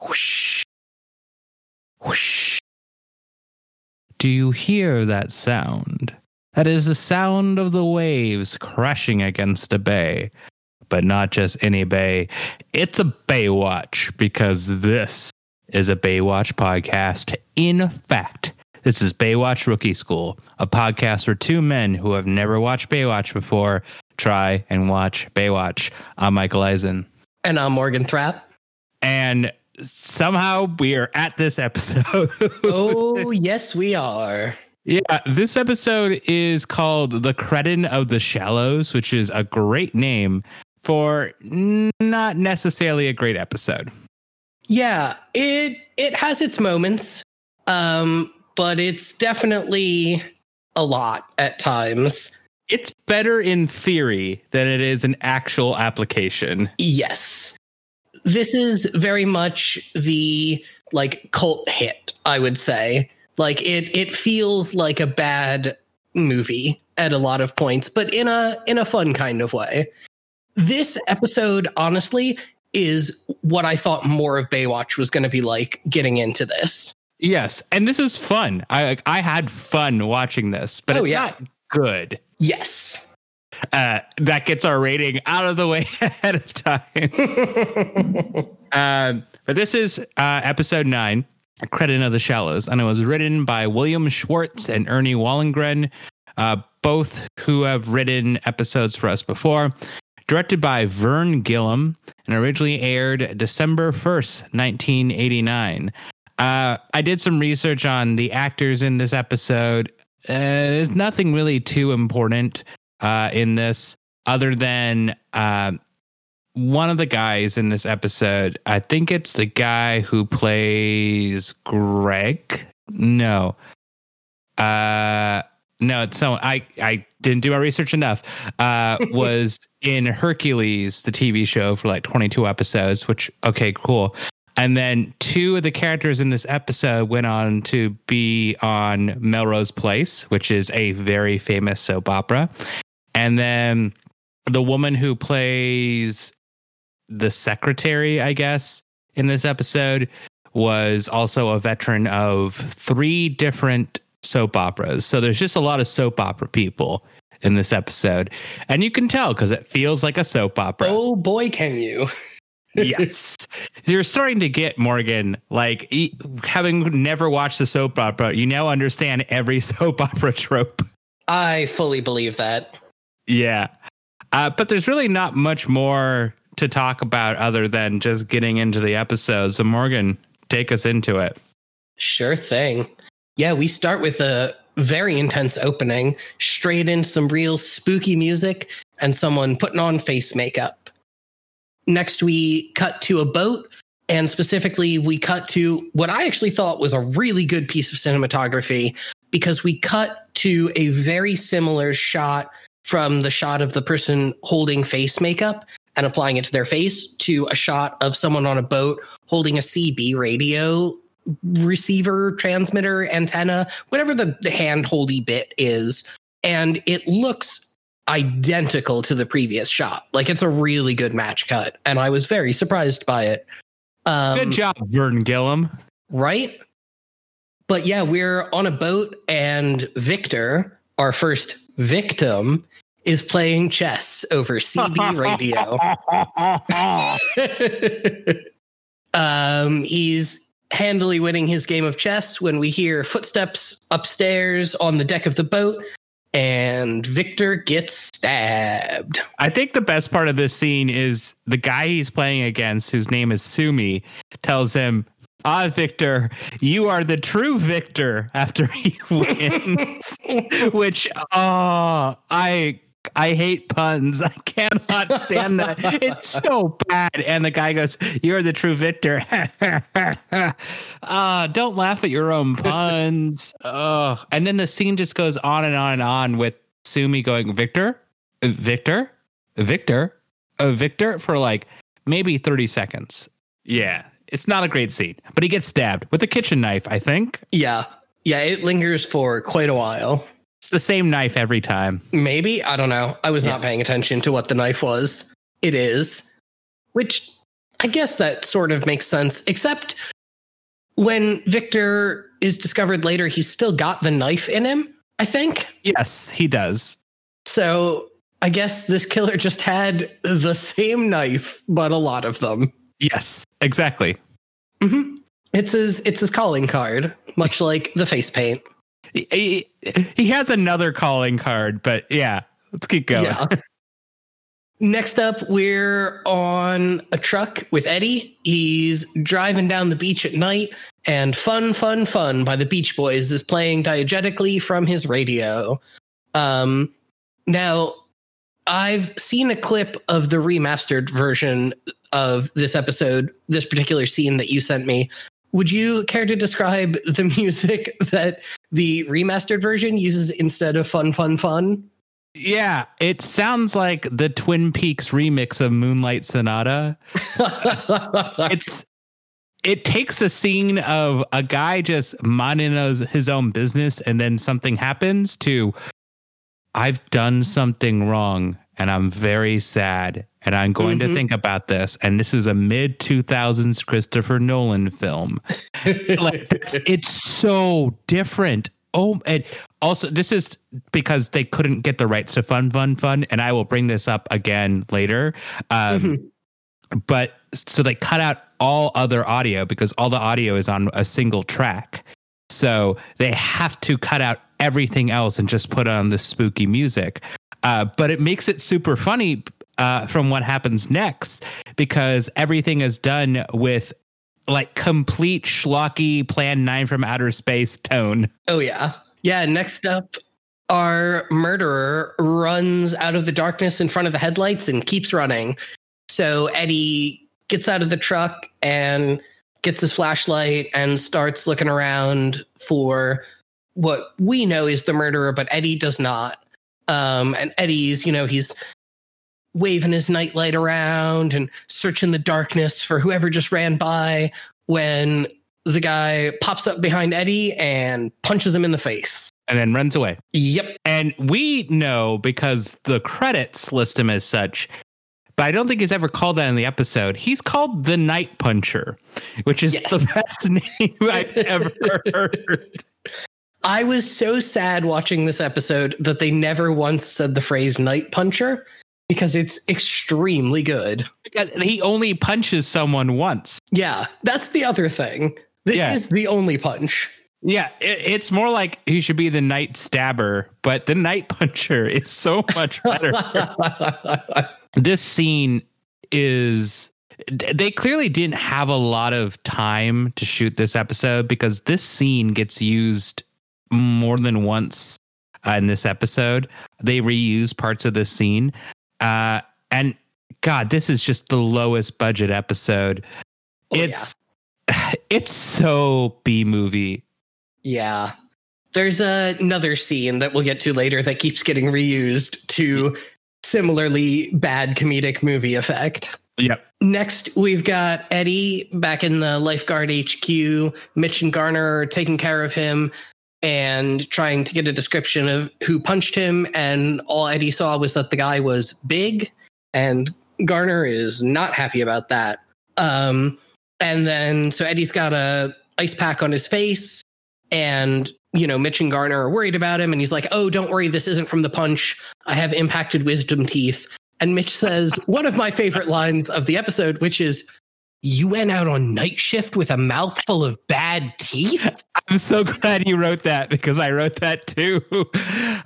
Whoosh. Whoosh. Do you hear that sound? That is the sound of the waves crashing against a bay. But not just any bay. It's a Baywatch because this is a Baywatch podcast. In fact, this is Baywatch Rookie School, a podcast where two men who have never watched Baywatch before try and watch Baywatch. I'm Michael Eisen. And I'm Morgan Thrapp. And somehow we are at this episode. oh, yes, we are. Yeah, this episode is called The Cretin of the Shallows, which is a great name for not necessarily a great episode. Yeah, it it has its moments. Um, but it's definitely a lot at times. It's better in theory than it is an actual application. Yes. This is very much the like cult hit, I would say. Like it it feels like a bad movie at a lot of points, but in a in a fun kind of way. This episode honestly is what I thought more of Baywatch was going to be like getting into this. Yes, and this is fun. I I had fun watching this, but oh, it's yeah. not good. Yes. Uh, that gets our rating out of the way ahead of time. um, but this is uh, episode nine, Cretin of the Shallows, and it was written by William Schwartz and Ernie Wallengren, uh, both who have written episodes for us before. Directed by Vern Gillum and originally aired December 1st, 1989. Uh, I did some research on the actors in this episode. Uh, there's nothing really too important uh, in this other than uh, one of the guys in this episode. I think it's the guy who plays Greg. No. Uh, no, it's so I I didn't do my research enough. Uh, was in Hercules, the TV show, for like 22 episodes. Which okay, cool. And then two of the characters in this episode went on to be on Melrose Place, which is a very famous soap opera. And then the woman who plays the secretary, I guess, in this episode was also a veteran of three different soap operas. So there's just a lot of soap opera people in this episode. And you can tell because it feels like a soap opera. Oh boy, can you. yes. You're starting to get Morgan, like having never watched the soap opera, you now understand every soap opera trope. I fully believe that. Yeah. Uh, but there's really not much more to talk about other than just getting into the episode. So, Morgan, take us into it. Sure thing. Yeah, we start with a very intense opening, straight in some real spooky music and someone putting on face makeup. Next, we cut to a boat, and specifically, we cut to what I actually thought was a really good piece of cinematography because we cut to a very similar shot from the shot of the person holding face makeup and applying it to their face to a shot of someone on a boat holding a CB radio receiver, transmitter, antenna, whatever the, the hand holdy bit is. And it looks identical to the previous shot. Like it's a really good match cut, and I was very surprised by it. Um, good job, Vern Gillum. Right? But yeah, we're on a boat, and Victor, our first victim, is playing chess over CB radio. um, he's handily winning his game of chess when we hear footsteps upstairs on the deck of the boat and Victor gets stabbed. I think the best part of this scene is the guy he's playing against, whose name is Sumi, tells him, Ah, Victor, you are the true victor after he wins. Which, oh, I I hate puns. I cannot stand that. It's so bad. And the guy goes, You're the true victor. uh, don't laugh at your own puns. Oh. And then the scene just goes on and on and on with Sumi going, Victor, Victor, Victor, uh, Victor for like maybe 30 seconds. Yeah. It's not a great scene, but he gets stabbed with a kitchen knife, I think. Yeah. Yeah. It lingers for quite a while. It's the same knife every time. Maybe. I don't know. I was yes. not paying attention to what the knife was. It is. Which I guess that sort of makes sense, except when Victor is discovered later, he's still got the knife in him, I think. Yes, he does. So I guess this killer just had the same knife, but a lot of them. Yes, exactly. hmm It's his it's his calling card, much like the face paint. He, he, has another calling card, but yeah, let's keep going. Yeah. Next up, we're on a truck with Eddie. He's driving down the beach at night, and Fun, Fun, Fun by the Beach Boys is playing diegetically from his radio. Um, now, I've seen a clip of the remastered version of this episode, this particular scene that you sent me. Would you care to describe the music that the remastered version uses instead of Fun, Fun, Fun? Yeah, it sounds like the Twin Peaks remix of Moonlight Sonata. it's it takes a scene of a guy just minding his, his own business and then something happens to I've done something wrong and I'm very sad and I'm going Mhm. to think about this and this is a mid 2000s Christopher Nolan film. like it's, it's so different. Oh, and also this is because they couldn't get the rights to Fun Fun Fun, and I will bring this up again later. Um, Mhm. But so they cut out all other audio because all the audio is on a single track. So they have to cut out everything else and just put on the spooky music. Uh, but it makes it super funny uh, from what happens next because everything is done with like complete schlocky plan nine from outer space tone. Oh yeah. Yeah, next up our murderer runs out of the darkness in front of the headlights and keeps running. So Eddie gets out of the truck and gets his flashlight and starts looking around for what we know is the murderer, but Eddie does not. Um, and Eddie's, you know, he's waving his nightlight around and searching the darkness for whoever just ran by when the guy pops up behind Eddie and punches him in the face. And then runs away. Yep. And we know because the credits list him as such, but I don't think he's ever called that in the episode. He's called the Night Puncher, which is Yes. the best name I've ever heard. I was so sad watching this episode that they never once said the phrase night puncher because it's extremely good. Because He only punches someone once. Yeah, that's the other thing. This Yeah. is the only punch. Yeah, it, it's more like he should be the Night Stabber, but the Night Puncher is so much better. this scene is they clearly didn't have a lot of time to shoot this episode because this scene gets used more than once uh, in this episode they reuse parts of this scene uh and god this is just the lowest budget episode Oh, yeah. it's it's so b movie Yeah. There's another scene that we'll get to later that keeps getting reused to similarly bad comedic movie effect. yep Next, we've got Eddie back in the lifeguard HQ. Mitch and Garner are taking care of him and trying to get a description of who punched him. And all Eddie saw was that the guy was big, and Garner is not happy about that. Um, and then, so Eddie's got a ice pack on his face, and you know, Mitch and Garner are worried about him, and he's like, "Oh, don't worry, this isn't from the punch. I have impacted wisdom teeth." And Mitch says one of my favorite lines of the episode, which is, You went out on night shift with a mouthful of bad teeth? i'm so glad you wrote that because i wrote that too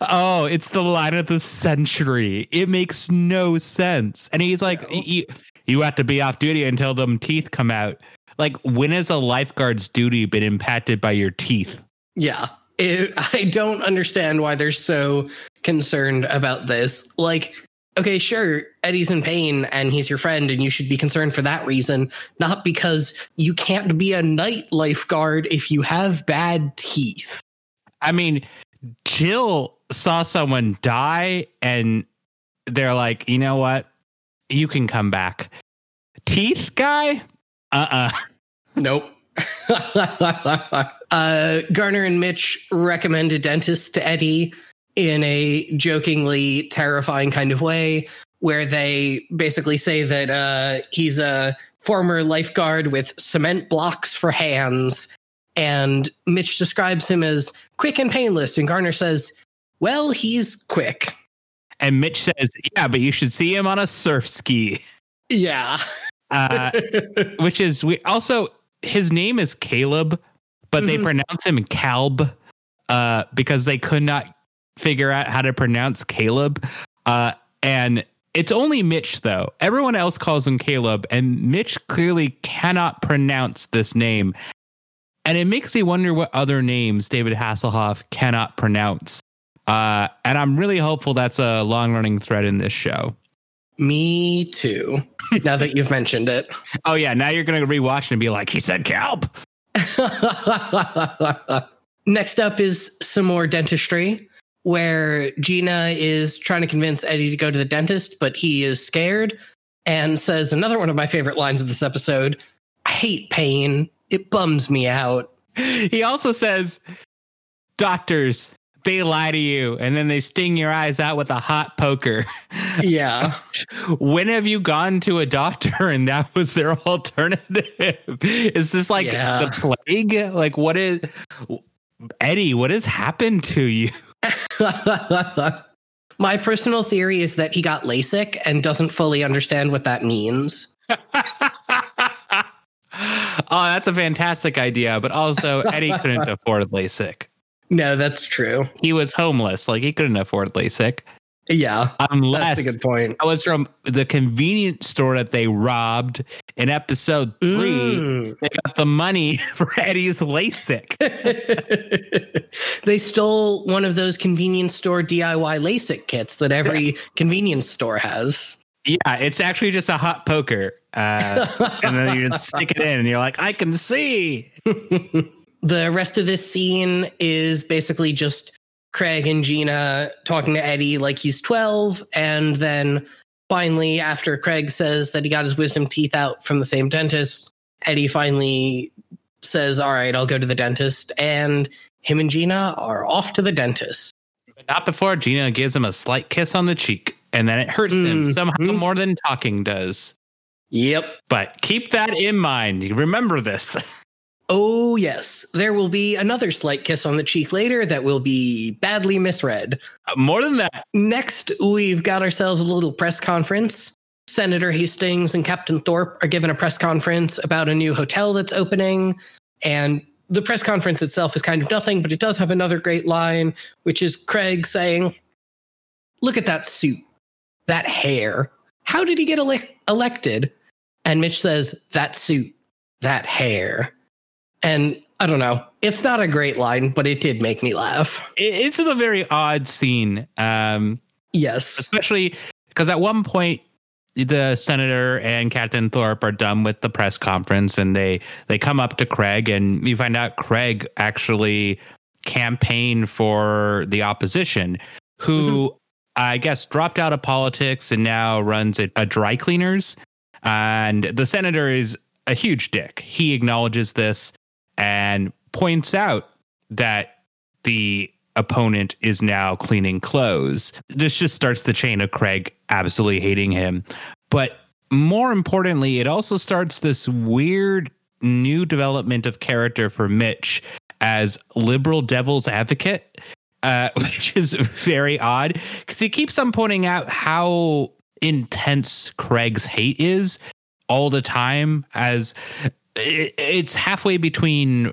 oh it's the line of the century it makes no sense and he's like No. you, you have to be off duty until them teeth come out like when has a lifeguard's duty been impacted by your teeth Yeah. It, I don't understand why they're so concerned about this. Like, okay, sure, Eddie's in pain and he's your friend, and you should be concerned for that reason, not because you can't be a night lifeguard if you have bad teeth. I mean, Jill saw someone die and they're like, you know what? You can come back. Teeth guy? Uh uh Nope. uh, Garner and Mitch recommend a dentist to Eddie in a jokingly terrifying kind of way, where they basically say that uh, he's a former lifeguard with cement blocks for hands. And Mitch describes him as quick and painless. And Garner says, Well, he's quick. And Mitch says, Yeah, but you should see him on a surf ski. Yeah. Uh, which is we also his name is Caleb, but they Mhm. pronounce him Calb uh, because they could not figure out how to pronounce Caleb. Uh, and it's only Mitch though. Everyone else calls him Caleb, and Mitch clearly cannot pronounce this name. And it makes me wonder what other names David Hasselhoff cannot pronounce. Uh, and I'm really hopeful that's a long running thread in this show. Me too. now that you've mentioned it. Oh yeah, now you're gonna rewatch and be like, he said Calb. Next up is some more dentistry, where Gina is trying to convince Eddie to go to the dentist, but he is scared and says another one of my favorite lines of this episode I hate pain. It bums me out. He also says, doctors, they lie to you and then they sting your eyes out with a hot poker. Yeah. when have you gone to a doctor and that was their alternative? Is this like Yeah. the plague? Like, what is Eddie? What has happened to you? my personal theory is that he got LASIK and doesn't fully understand what that means. oh, that's a fantastic idea. But also, Eddie couldn't afford LASIK. No, that's true. He was homeless. Like, he couldn't afford LASIK. Yeah, Unless that's a good point. That was from the convenience store that they robbed in episode three. Mm. They got the money for Eddie's LASIK. they stole one of those convenience store DIY LASIK kits that every convenience store has. Yeah, it's actually just a hot poker. Uh, and then you just stick it in and you're like, I can see. the rest of this scene is basically just Craig and Gina talking to Eddie like he's 12. And then finally, after Craig says that he got his wisdom teeth out from the same dentist, Eddie finally says, All right, I'll go to the dentist. And him and Gina are off to the dentist. But not before Gina gives him a slight kiss on the cheek. And then it hurts him Mhm. somehow more than talking does. Yep. But keep that in mind. Remember this. Oh, yes. There will be another slight kiss on the cheek later that will be badly misread. Uh, more than that. Next, we've got ourselves a little press conference. Senator Hastings and Captain Thorpe are given a press conference about a new hotel that's opening. And the press conference itself is kind of nothing, but it does have another great line, which is Craig saying, Look at that suit, that hair. How did he get ele- elected? And Mitch says, That suit, that hair. And I don't know. It's not a great line, but it did make me laugh. It, it's a very odd scene. Um, Yes. especially because at one point the senator and captain thorpe are done with the press conference and they they come up to craig and you find out craig actually campaigned for the opposition who i guess dropped out of politics and now runs a, a dry cleaners and the senator is a huge dick he acknowledges this and points out that the opponent is now cleaning clothes. This just starts the chain of Craig absolutely hating him. But more importantly, it also starts this weird new development of character for Mitch as liberal devil's advocate, uh, which is very odd because he keeps on pointing out how intense Craig's hate is all the time as it, it's halfway between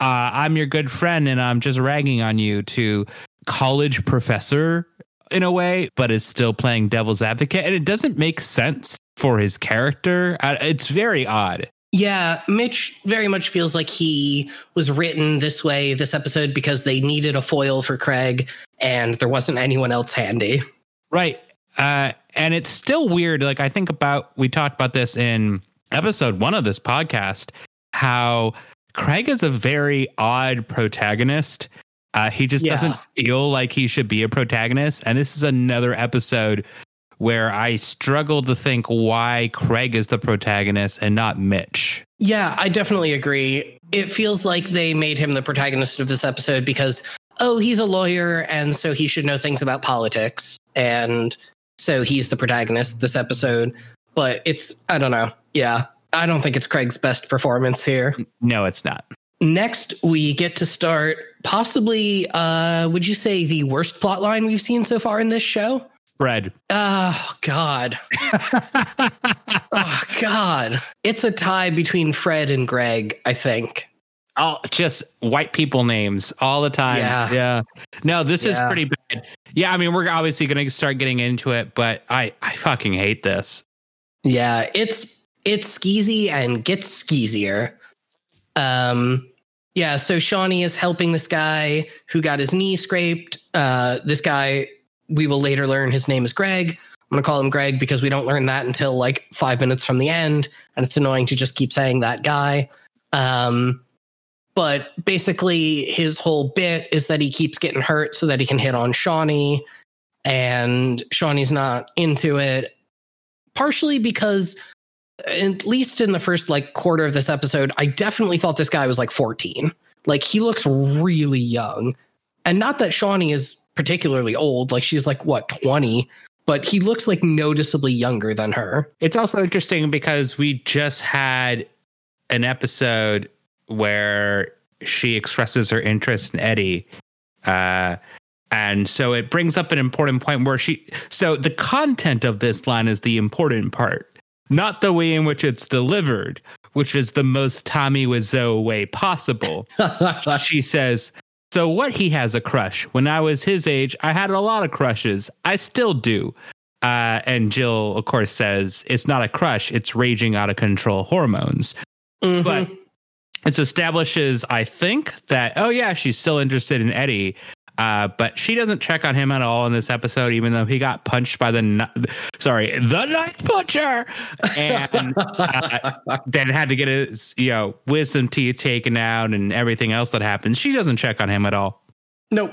uh, I'm your good friend and I'm just ragging on you to college professor in a way, but is still playing devil's advocate. And it doesn't make sense for his character. Uh, It's very odd. Yeah, Mitch very much feels like he was written this way this episode because they needed a foil for Craig and there wasn't anyone else handy. Right. Uh, and it's still weird. Like, I think about, we talked about this in episode one of this podcast, how Craig is a very odd protagonist. Uh, he just Yeah. doesn't feel like he should be a protagonist. And this is another episode where I struggle to think why Craig is the protagonist and not Mitch. Yeah, I definitely agree. It feels like they made him the protagonist of this episode because, oh, he's a lawyer and so he should know things about politics. And so he's the protagonist this episode. But it's, I don't know. Yeah. I don't think it's Craig's best performance here. No, it's not. Next, we get to start possibly, uh, would you say, the worst plot line we've seen so far in this show? Fred. Oh, God. oh, God. It's a tie between Fred and Greg, I think. Oh, just white people names all the time. Yeah. Yeah. No, this is pretty bad. Yeah, I mean, we're obviously going to start getting into it, but I, I fucking hate this. Yeah, it's it's skeezy and gets skeezier. Um yeah, so Shauni is helping this guy who got his knee scraped. Uh this guy we will later learn his name is Greg. I'm gonna call him Greg because we don't learn that until like five minutes from the end, and it's annoying to just keep saying that guy. Um but basically his whole bit is that he keeps getting hurt so that he can hit on Shauni, and Shauni's not into it partially because at least in the first like quarter of this episode i definitely thought this guy was like 14 like he looks really young. And not that shauni is particularly old like she's like what 20 but he looks like noticeably younger than her. It's also interesting because we just had an episode where she expresses her interest in Eddie. Uh, and so it brings up an important point where she, so the content of this line is the important part, not the way in which it's delivered, which is the most Tommy Wiseau way possible. she says, So what he has a crush. When I was his age, I had a lot of crushes. I still do. Uh, and Jill, of course, says it's not a crush, it's raging out of control hormones. Mhm. But it establishes, I think, that, oh, yeah, she's still interested in Eddie. Uh, but she doesn't check on him at all in this episode, even though he got punched by the, ni- sorry, the night butcher. And uh, then had to get his, you know, wisdom teeth taken out and everything else that happens. She doesn't check on him at all. nope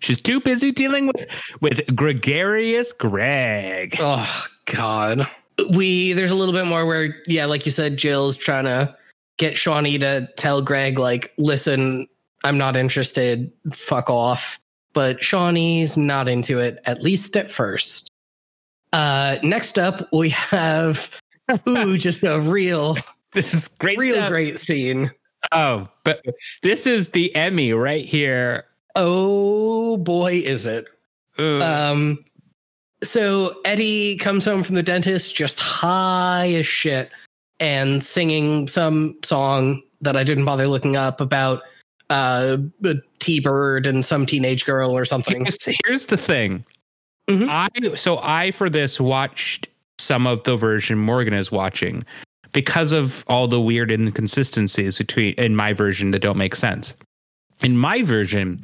She's too busy dealing with with gregarious Greg. Oh God. We there's a little bit more where, yeah, like you said, Jill's trying to get Shauni to tell Greg, like, listen, I'm not interested. Fuck off. But Shauni's not into it, at least at first. Uh next up we have ooh, just a real, This is great. real stuff. great scene. Oh, but this is the Emmy right here. Oh boy, is it. Ugh. Um, so Eddie comes home from the dentist just high as shit and singing some song that I didn't bother looking up about uh, a T-bird and some teenage girl or something. here's, here's the thing. Mhm. I so I for this watched some of the version Morgan is watching because of all the weird inconsistencies between in my version that don't make sense. In my version,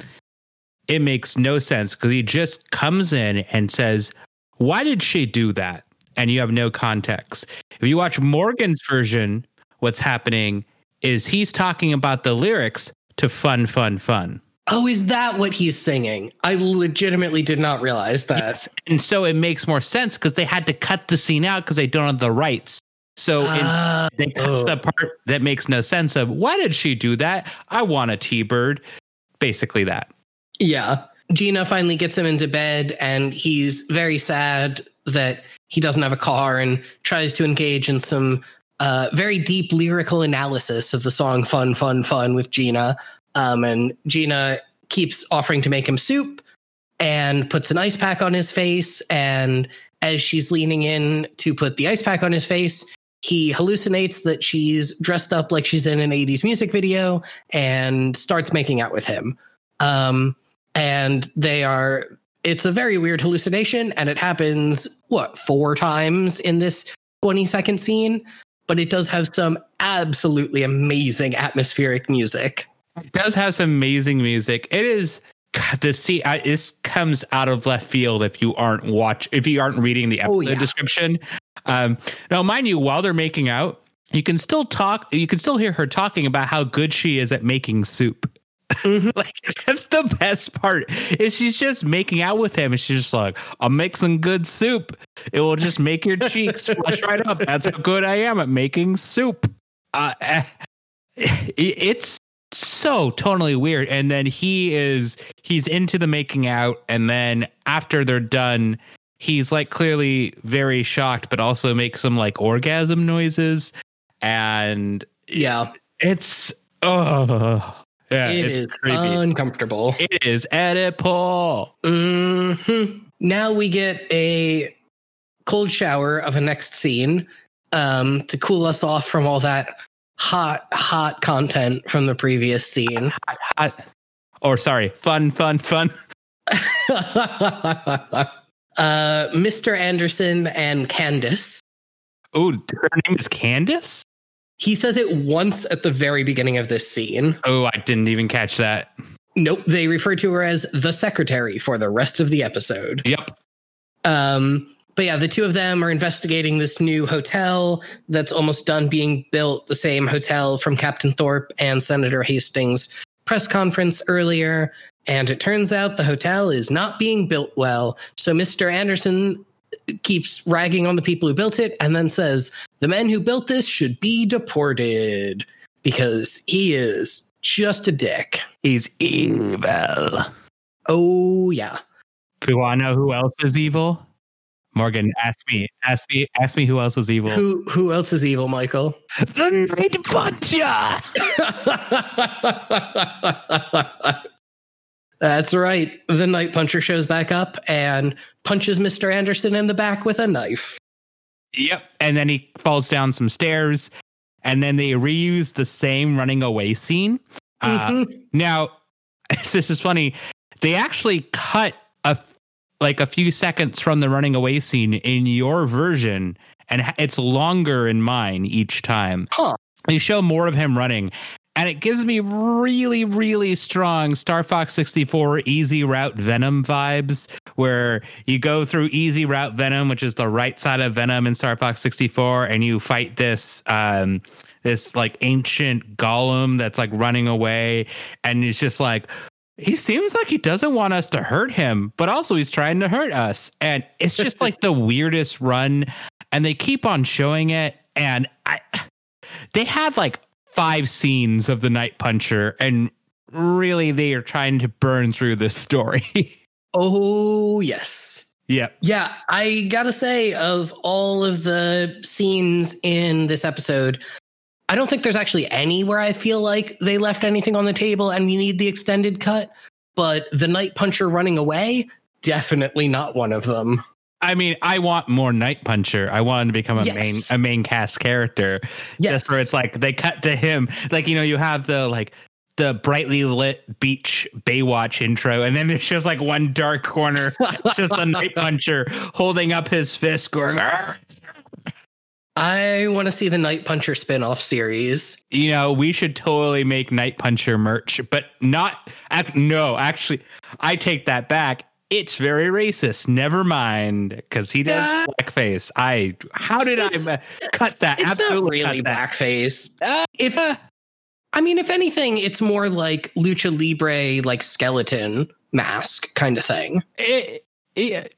it makes no sense because he just comes in and says, "Why did she do that?" And you have no context. If you watch Morgan's version, what's happening is he's talking about the lyrics to "Fun, Fun, Fun." Oh, is that what he's singing? I legitimately did not realize that. Yes. And so it makes more sense because they had to cut the scene out because they don't have the rights. So it's, Ah, they cut oh. the part that makes no sense of why did she do that? I want a T bird. Basically that. Yeah. Gina finally gets him into bed and he's very sad that he doesn't have a car and tries to engage in some uh, very deep lyrical analysis of the song Fun, Fun, Fun with Gina. Um, and Gina keeps offering to make him soup and puts an ice pack on his face. And as she's leaning in to put the ice pack on his face, he hallucinates that she's dressed up like she's in an 80s music video and starts making out with him. Um, and they are, it's a very weird hallucination, and it happens, what, four times in this 20 second scene? But it does have some absolutely amazing atmospheric music. It does have some amazing music. It is the see I, this comes out of left field if you aren't watch if you aren't reading the Oh, episode yeah. description. Um, now, mind you, while they're making out, you can still talk. You can still hear her talking about how good she is at making soup. Mhm. like that's the best part. Is she's just making out with him and she's just like i'll make some good soup. It will just make your cheeks flush right up. That's how good i am at making soup. Uh, eh, it's so totally weird. And then he is he's into the making out and then after they're done he's like clearly very shocked but also makes some like orgasm noises. And Yeah, it's oh yeah, it is creepy. uncomfortable. it is Oedipal. hmm Now we get a cold shower of a next scene um, to cool us off from all that hot, hot content from the previous scene. Or sorry, fun, fun, fun. uh, Mr. Anderson and Candace. Oh, her name is Candace. He says it once at the very beginning of this scene. Oh, I didn't even catch that. Nope, they refer to her as the secretary for the rest of the episode. Yep. Um, but yeah, the two of them are investigating this new hotel that's almost done being built, the same hotel from Captain Thorpe and Senator Hastings' press conference earlier. And it turns out the hotel is not being built well. So Mr. Anderson keeps ragging on the people who built it and then says, the men who built this should be deported because he is just a dick. He's evil. Oh, yeah. Do you want to know who else is evil? Morgan, ask me, ask me, ask me who else is evil. Who who else is evil, Michael? The Night Puncher. That's right. The Night Puncher shows back up and punches Mr. Anderson in the back with a knife. Yep. And then he falls down some stairs, and then they reuse the same running away scene. Uh, Mhm. Now, this is funny. They actually cut a like a few seconds from the running away scene in your version, and it's longer in mine each time. Huh. They show more of him running, and it gives me really, really strong Star Fox 64 Easy Route Venom vibes, where you go through Easy Route Venom, which is the right side of Venom in Star Fox 64, and you fight this. Um, this like ancient golem that's like running away and it's just like he seems like he doesn't want us to hurt him but also he's trying to hurt us and it's just like the weirdest run and they keep on showing it and i they had like five scenes of the night puncher and really they are trying to burn through this story Oh, yes. yeah Yeah, I gotta say, of all of the scenes in this episode, I don't think there's actually any where I feel like they left anything on the table and we need the extended cut. But the Night Puncher running away, definitely not one of them. I mean, I want more Night Puncher. I want him to become a Yes. main a main cast character. Yes. Just where it's like they cut to him, like you know, you have the like the brightly lit beach Baywatch intro, and then there's just like one dark corner, just a Night Puncher holding up his fist, going. "Arr!" I want to see the Night Puncher spin-off series. You know, we should totally make Night Puncher merch, but not. Ac- no, actually, I take that back. It's very racist. Never mind, because he does Yeah. blackface. I. How did I uh, cut that? It's not Absolutely really blackface. Uh, If uh, I mean, if anything, it's more like lucha libre, like skeleton mask kind of thing. it, it,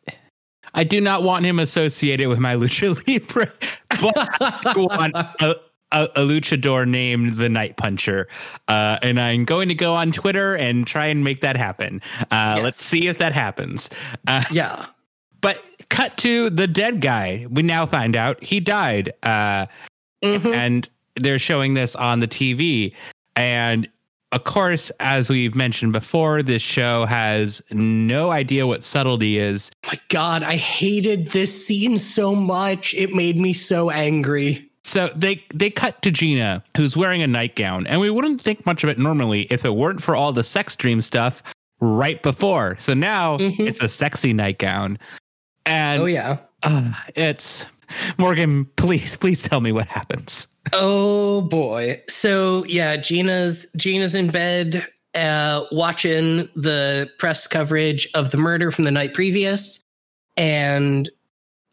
I do not want him associated with my lucha libre, but I want a, a, a luchador named the Night Puncher, uh, and I'm going to go on Twitter and try and make that happen. Uh, Yes. Let's see if that happens. Uh, yeah. but cut to the dead guy. We now find out he died, uh, Mhm. and they're showing this on the TV. And of course, as we've mentioned before, this show has no idea what subtlety is. My God, I hated this scene so much. It made me so angry. So they they cut to Gina, who's wearing a nightgown, and we wouldn't think much of it normally if it weren't for all the sex dream stuff right before. So now Mhm. it's a sexy nightgown, and oh yeah. uh, it's Morgan. Please, please tell me what happens. Oh boy. So yeah, Gina's Gina's in bed uh watching the press coverage of the murder from the night previous and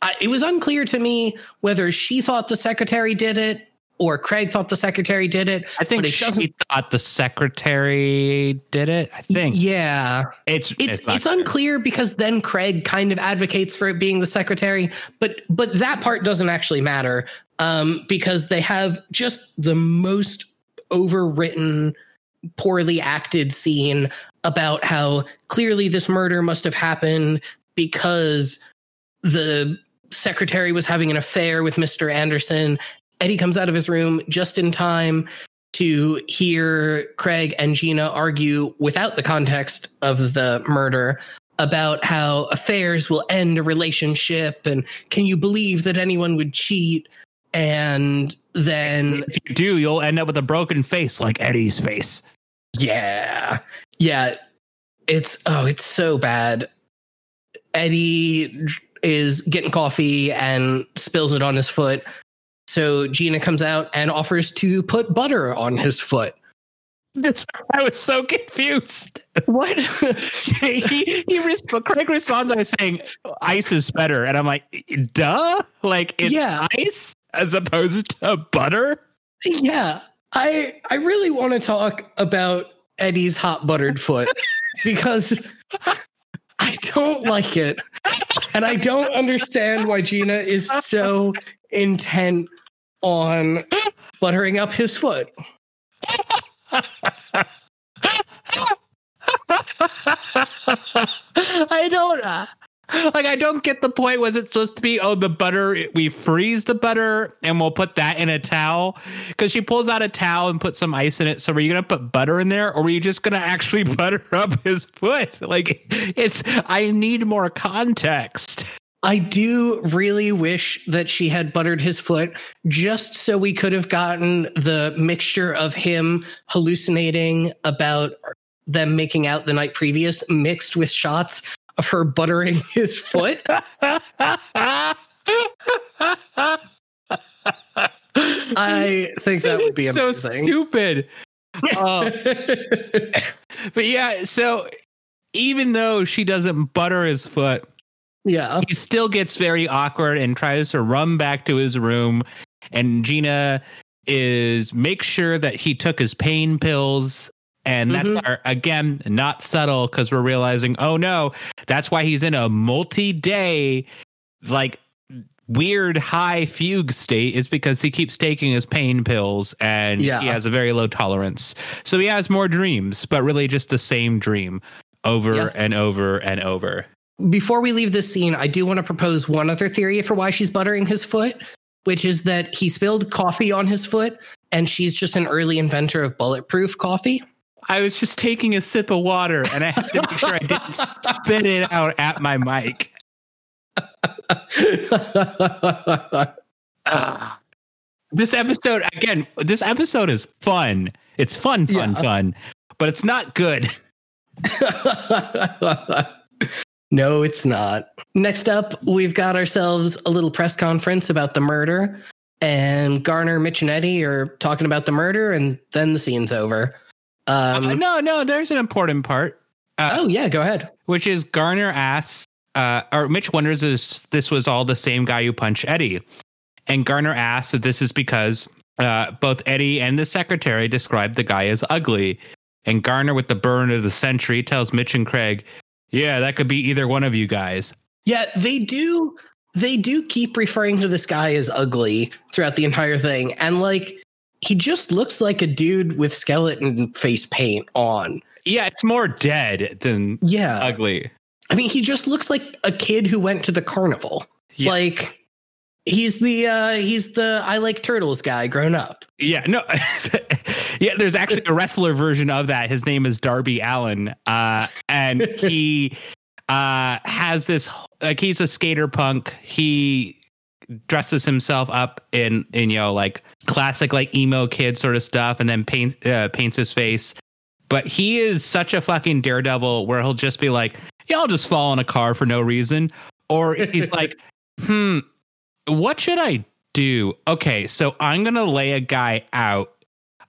I, it was unclear to me whether she thought the secretary did it or Craig thought the secretary did it. I think But it she doesn't- thought the secretary did it. I think Yeah. it's It's not it's, unclear because then Craig kind of advocates for it being the secretary, but but that part doesn't actually matter um, because they have just the most overwritten, poorly acted scene about how clearly this murder must have happened because the secretary was having an affair with Mr. Anderson Eddie comes out of his room just in time to hear Craig and Gina argue without the context of the murder about how affairs will end a relationship and can you believe that anyone would cheat and then If you do, you'll end up with a broken face like Eddie's face. yeah yeah it's oh it's so bad eddie is getting coffee and spills it on his foot so gina comes out and offers to put butter on his foot That's, I was so confused. what he he resp- Craig responds by saying ice is better, and I'm like, duh, like it's Yeah. ice as opposed to butter. yeah i i really want to talk about eddie's hot buttered foot because i don't like it. And i don't understand why gina is so intent on buttering up his foot. I don't uh, like. I don't get the point. Was it supposed to be? Oh, the butter. We freeze the butter and we'll put that in a towel. Because she pulls out a towel and puts some ice in it. So were you gonna put butter in there, or were you just gonna actually butter up his foot? Like it's. I need more context. I do really wish that she had buttered his foot just so we could have gotten the mixture of him hallucinating about them making out the night previous mixed with shots of her buttering his foot. I think that would be so amazing. stupid. Uh, but yeah, so even though she doesn't butter his foot, yeah. he still gets very awkward and tries to run back to his room. And Gina is make sure that he took his pain pills. And that's Mhm. our, again not subtle because we're realizing, oh no, that's why he's in a multi-day, like weird high fugue state is because he keeps taking his pain pills and Yeah. he has a very low tolerance. So he has more dreams, but really just the same dream over Yeah. and over and over. Before we leave this scene, I do want to propose one other theory for why she's buttering his foot, which is that he spilled coffee on his foot and she's just an early inventor of bulletproof coffee. I was just taking a sip of water and I had to make sure I didn't spit it out at my mic. This episode, again, this episode is fun. It's fun, fun, Yeah. fun, but it's not good. no, it's not. Next up, we've got ourselves a little press conference about the murder. And Garner, Mitch, and Eddie are talking about the murder, and then the scene's over. Um, Uh, no, no, there's an important part, uh, Oh, yeah, go ahead. which is Garner asks, uh, or Mitch wonders if this was all the same guy who punched Eddie. And Garner asks that this is because uh, both Eddie and the secretary described the guy as ugly. And Garner, with the burn of the century, tells Mitch and Craig, yeah, that could be either one of you guys. Yeah, they do. They do keep referring to this guy as ugly throughout the entire thing, and like he just looks like a dude with skeleton face paint on. Yeah, it's more dead than Yeah, ugly. I mean, he just looks like a kid who went to the carnival. Yeah. Like he's the uh he's the I like turtles guy grown up. Yeah, no. yeah, there's actually a wrestler version of that. His name is Darby Allin. Uh, and he uh, has this like he's a skater punk. He dresses himself up in in you know like classic like emo kid sort of stuff and then paint uh, paints his face. But he is such a fucking daredevil where he'll just be like, "Yeah, I'll just fall in a car for no reason," or he's like, "Hmm, what should I do? Okay, so I'm gonna lay a guy out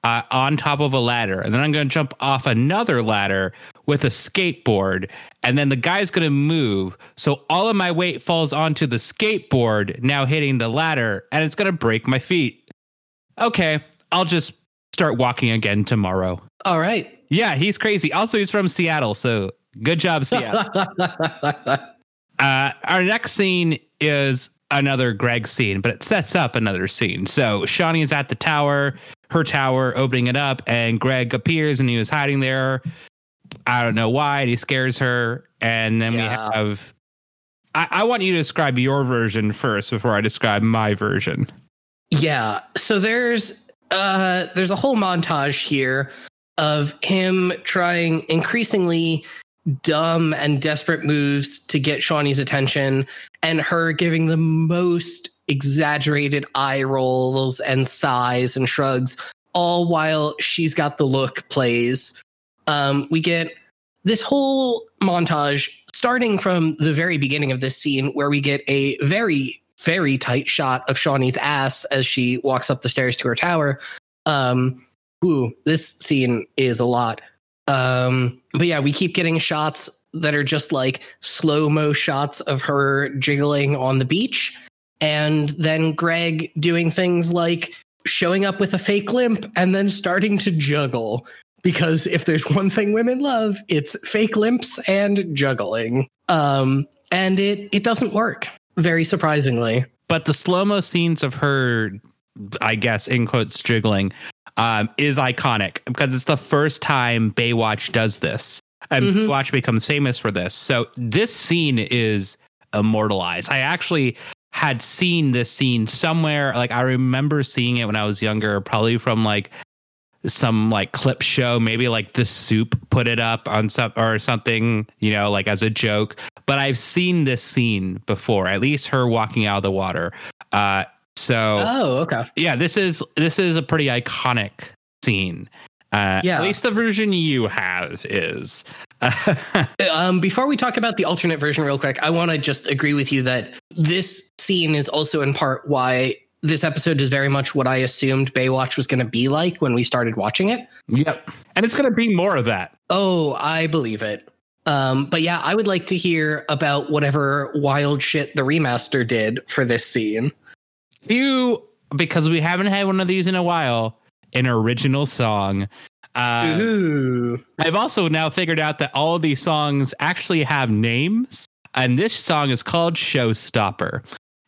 uh, on top of a ladder, and then I'm gonna jump off another ladder with a skateboard, and then the guy's gonna move, so all of my weight falls onto the skateboard, now hitting the ladder, and it's gonna break my feet. Okay, I'll just start walking again tomorrow. All right. Yeah, he's crazy. Also, he's from Seattle, so good job, Seattle. Uh, our next scene is another Greg scene, but it sets up another scene. So Shauni is at the tower, her tower, opening it up, and Greg appears and he was hiding there. I don't know why. And he scares her. And then Yeah. we have. I, I want you to describe your version first before I describe my version. Yeah. So there's uh there's a whole montage here of him trying increasingly dumb and desperate moves to get Shauni's attention and her giving the most exaggerated eye rolls and sighs and shrugs all while she's got the look plays. Um we get this whole montage starting from the very beginning of this scene where we get a very very tight shot of Shauni's ass as she walks up the stairs to her tower. Um, ooh, this scene is a lot. Um, but yeah, we keep getting shots that are just like slow mo shots of her jiggling on the beach. And then Greg doing things like showing up with a fake limp and then starting to juggle. Because if there's one thing women love, it's fake limps and juggling. Um, and it it doesn't work very surprisingly. But the slow mo scenes of her, I guess, in quotes, jiggling, um, is iconic because it's the first time Baywatch does this. And Mhm. Baywatch becomes famous for this. So this scene is immortalized. I actually had seen this scene somewhere. Like I remember seeing it when I was younger, probably from like some like clip show, maybe like the soup put it up on some or something, you know, like as a joke. But I've seen this scene before, at least her walking out of the water. Uh so Oh, okay. yeah, this is this is a pretty iconic scene. Uh Yeah. at least the version you have is. Um, before we talk about the alternate version, real quick, I want to just agree with you that this scene is also in part why this episode is very much what I assumed Baywatch was going to be like when we started watching it. yep. And it's gonna be more of that. Oh, I believe it. Um, but yeah, I would like to hear about whatever wild shit the remaster did for this scene. You because we haven't had one of these in a while, an original song. Uh, Ooh. I've also now figured out that all of these songs actually have names, and this song is called Showstopper,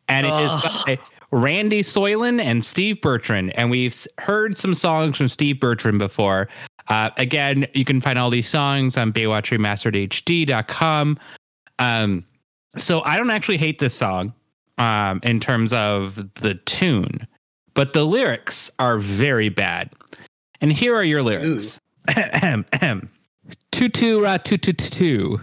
and it is Ugh. by Randy Soylan and Steve Bertrand. And we've heard some songs from Steve Bertrand before. Uh, again, you can find all these songs on BaywatchRemasteredHD.com. Um, so I don't actually hate this song um, in terms of the tune, but the lyrics are very bad. And here are your lyrics. Tutu ra tutu tutu.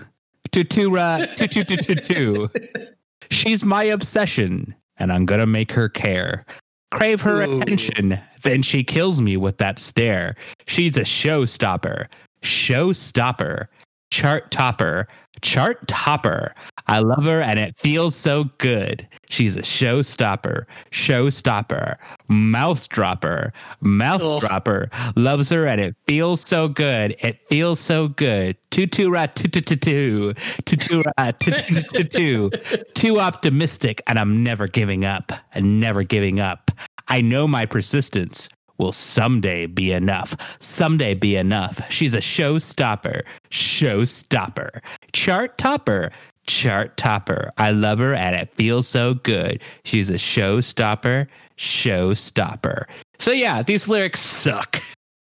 Tutu ra tutu tutu tutu. She's my obsession, and I'm gonna make her care. Crave her Ooh. attention, then she kills me with that stare. She's a showstopper. Showstopper. Chart topper. Chart topper. I love her and it feels so good. She's a showstopper. Showstopper. Mouth dropper. Mouth Ugh. dropper. Loves her and it feels so good. It feels so good. Tutu rat tutu tutu. Tutu rat tutu tutu. Too optimistic and I'm never giving up. And never giving up. I know my persistence will someday be enough. Someday be enough. She's a showstopper. Showstopper. Chart topper. Chart topper. I love her and it feels so good. She's a showstopper. Showstopper. So yeah, these lyrics suck.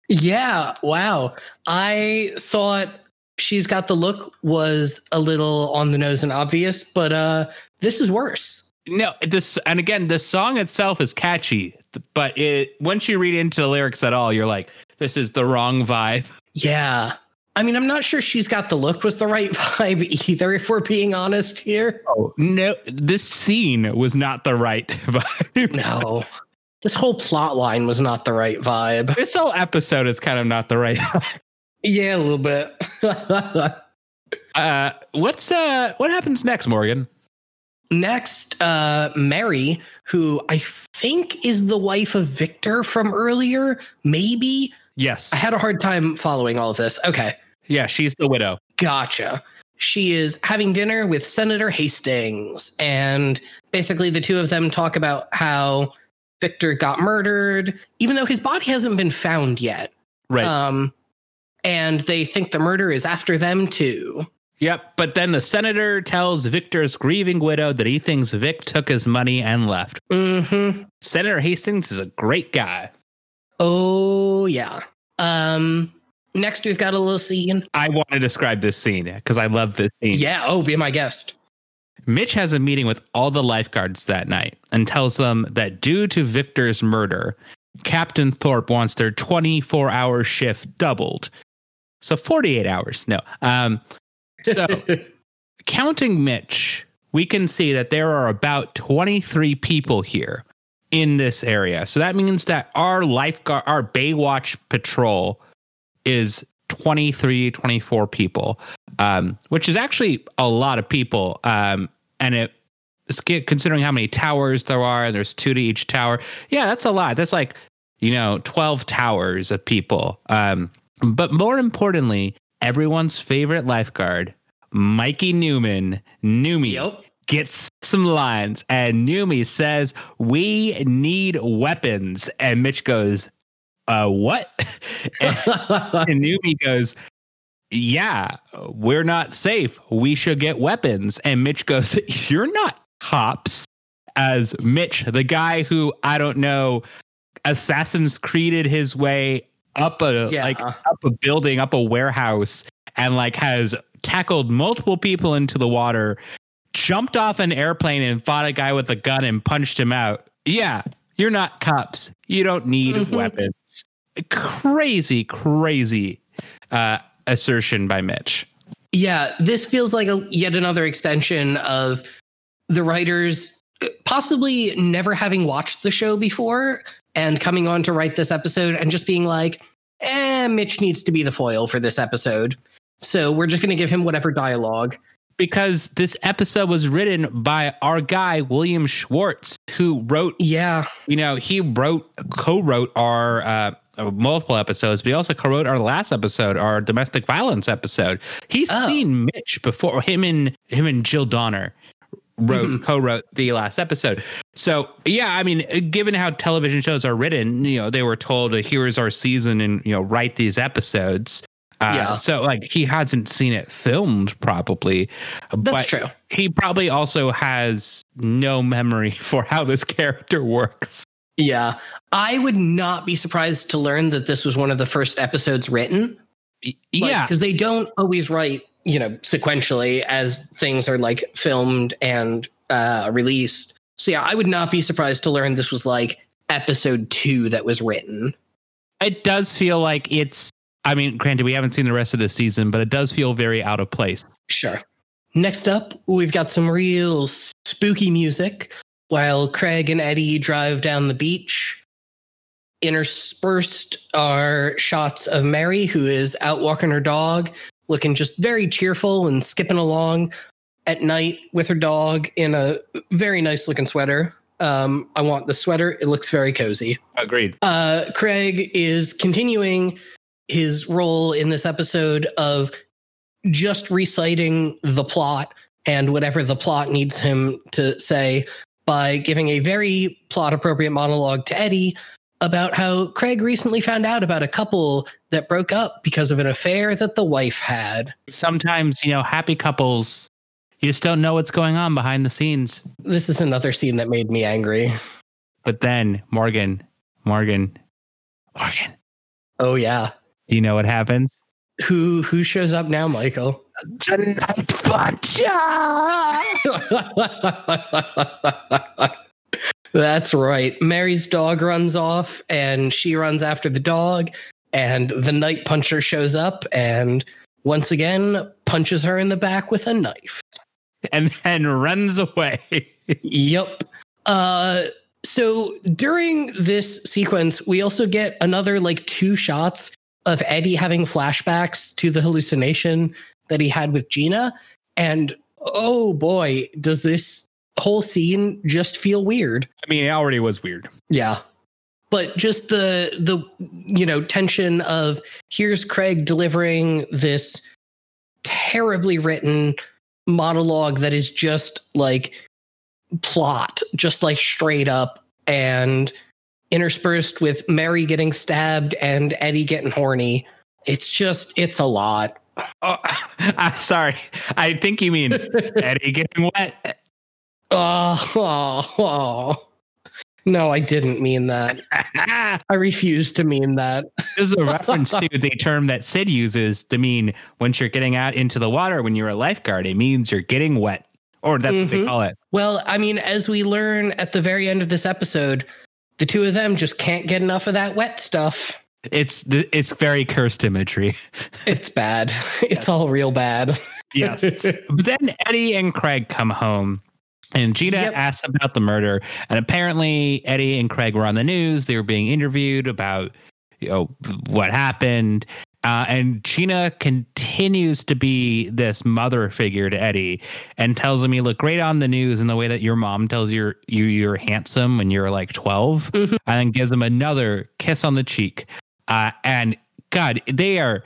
Yeah, wow. I thought she's got the look was a little on the nose and obvious, but uh this is worse. No, this and again, the song itself is catchy, but it once you read into the lyrics at all, you're like, this is the wrong vibe. Yeah. I mean, I'm not sure she's got the look was the right vibe either, if we're being honest here. Oh no, this scene was not the right vibe. No. This whole plot line was not the right vibe. This whole episode is kind of not the right. vibe. Yeah, a little bit. Uh, what's uh, what happens next, Morgan? Next, uh, Mary, who I think is the wife of Victor from earlier, maybe. Yes, I had a hard time following all of this. Okay. yeah, she's the widow. Gotcha. She is having dinner with Senator Hastings, and basically the two of them talk about how Victor got murdered, even though his body hasn't been found yet. Right. Um, and they think the murder is after them too. Yep. But then the senator tells Victor's grieving widow that he thinks Vic took his money and left. Mm-hmm. Senator Hastings is a great guy. Oh yeah. Um, next we've got a little scene. I want to describe this scene because I love this scene. Yeah. Oh, be my guest. Mitch has a meeting with all the lifeguards that night and tells them that due to Victor's murder, Captain Thorpe wants their 24 hour shift doubled. So 48 hours. No. Um, so counting Mitch, we can see that there are about 23 people here in this area. So that means that our lifeguard, our Baywatch patrol is 23, 24 people, um, which is actually a lot of people. Um, and it, considering how many towers there are, and there's two to each tower. Yeah, that's a lot. That's like, you know, 12 towers of people. Um, but more importantly, everyone's favorite lifeguard, Mikey Newman, Newmy, yep. gets some lines. And Newmy says, We need weapons. And Mitch goes, uh, what? and, and Newmy goes, yeah, we're not safe. We should get weapons. And Mitch goes, You're not cops. As Mitch, the guy who I don't know, Assassin's Creeded his way up a yeah. like up a building, up a warehouse, and like has tackled multiple people into the water, jumped off an airplane and fought a guy with a gun and punched him out. Yeah, you're not cops. You don't need mm-hmm. weapons. Crazy, crazy uh, assertion by Mitch. Yeah, this feels like a, yet another extension of the writers uh, possibly never having watched the show before and coming on to write this episode and just being like, eh, Mitch needs to be the foil for this episode. So we're just going to give him whatever dialogue. Because this episode was written by our guy, William Schwartz, who wrote. Yeah. You know, he wrote, co wrote our uh, multiple episodes, but he also co-wrote our last episode, our domestic violence episode. He's oh. seen Mitch before. Him and him and Jill Donner wrote mm-hmm. co-wrote the last episode. So yeah, I mean, given how television shows are written, you know, they were told, "Here's our season," and you know, write these episodes. Uh, yeah. So like he hasn't seen it filmed probably. That's true. He probably also has no memory for how this character works. Yeah. I would not be surprised to learn that this was one of the first episodes written. Yeah. Because they don't always write, you know, sequentially as things are like filmed and uh, released. So yeah, I would not be surprised to learn this was like episode two that was written. It does feel like it's, I mean, granted, we haven't seen the rest of the season, but it does feel very out of place. Sure. Next up, we've got some real spooky music while Craig and Eddie drive down the beach. Interspersed are shots of Mary, who is out walking her dog, looking just very cheerful and skipping along at night with her dog in a very nice looking sweater. Um, I want the sweater. It looks very cozy. Agreed. Uh, Craig is continuing his role in this episode of just reciting the plot and whatever the plot needs him to say by giving a very plot appropriate monologue to Eddie about how Craig recently found out about a couple that broke up because of an affair that the wife had. Sometimes, you know, happy couples, you just don't know what's going on behind the scenes. This is another scene that made me angry. But then, Morgan, Morgan, Morgan. Oh, yeah. Do you know what happens? Who who shows up now, Michael? The Night Butcher. That's right. Mary's dog runs off and she runs after the dog, and the night puncher shows up and once again punches her in the back with a knife. And then runs away. yep. Uh so during this sequence, we also get another like two shots of Eddie having flashbacks to the hallucination that he had with Gina. And oh boy, does this whole scene just feel weird. I mean, it already was weird. Yeah. But just the the you know tension of here's Craig delivering this terribly written monologue that is just like plot, just like straight up and interspersed with Mary getting stabbed and Eddie getting horny. It's just, it's a lot. Oh, I'm sorry. I think you mean Eddie getting wet. Oh, oh, oh. No, I didn't mean that. I refuse to mean that. this is a reference to the term that Sid uses to mean once you're getting out into the water when you're a lifeguard, it means you're getting wet or that's what they Mhm. call it. Well, I mean, as we learn at the very end of this episode, the two of them just can't get enough of that wet stuff. It's it's very cursed imagery. It's bad. It's all real bad. Yes. but then Eddie and Craig come home. And Gina Yep. asks about the murder. And apparently Eddie and Craig were on the news. They were being interviewed about you know what happened. Uh, and Gina continues to be this mother figure to Eddie and tells him you look great on the news in the way that your mom tells you you you're handsome when you're like 12 Mhm. and then gives him another kiss on the cheek. Uh, and God, they are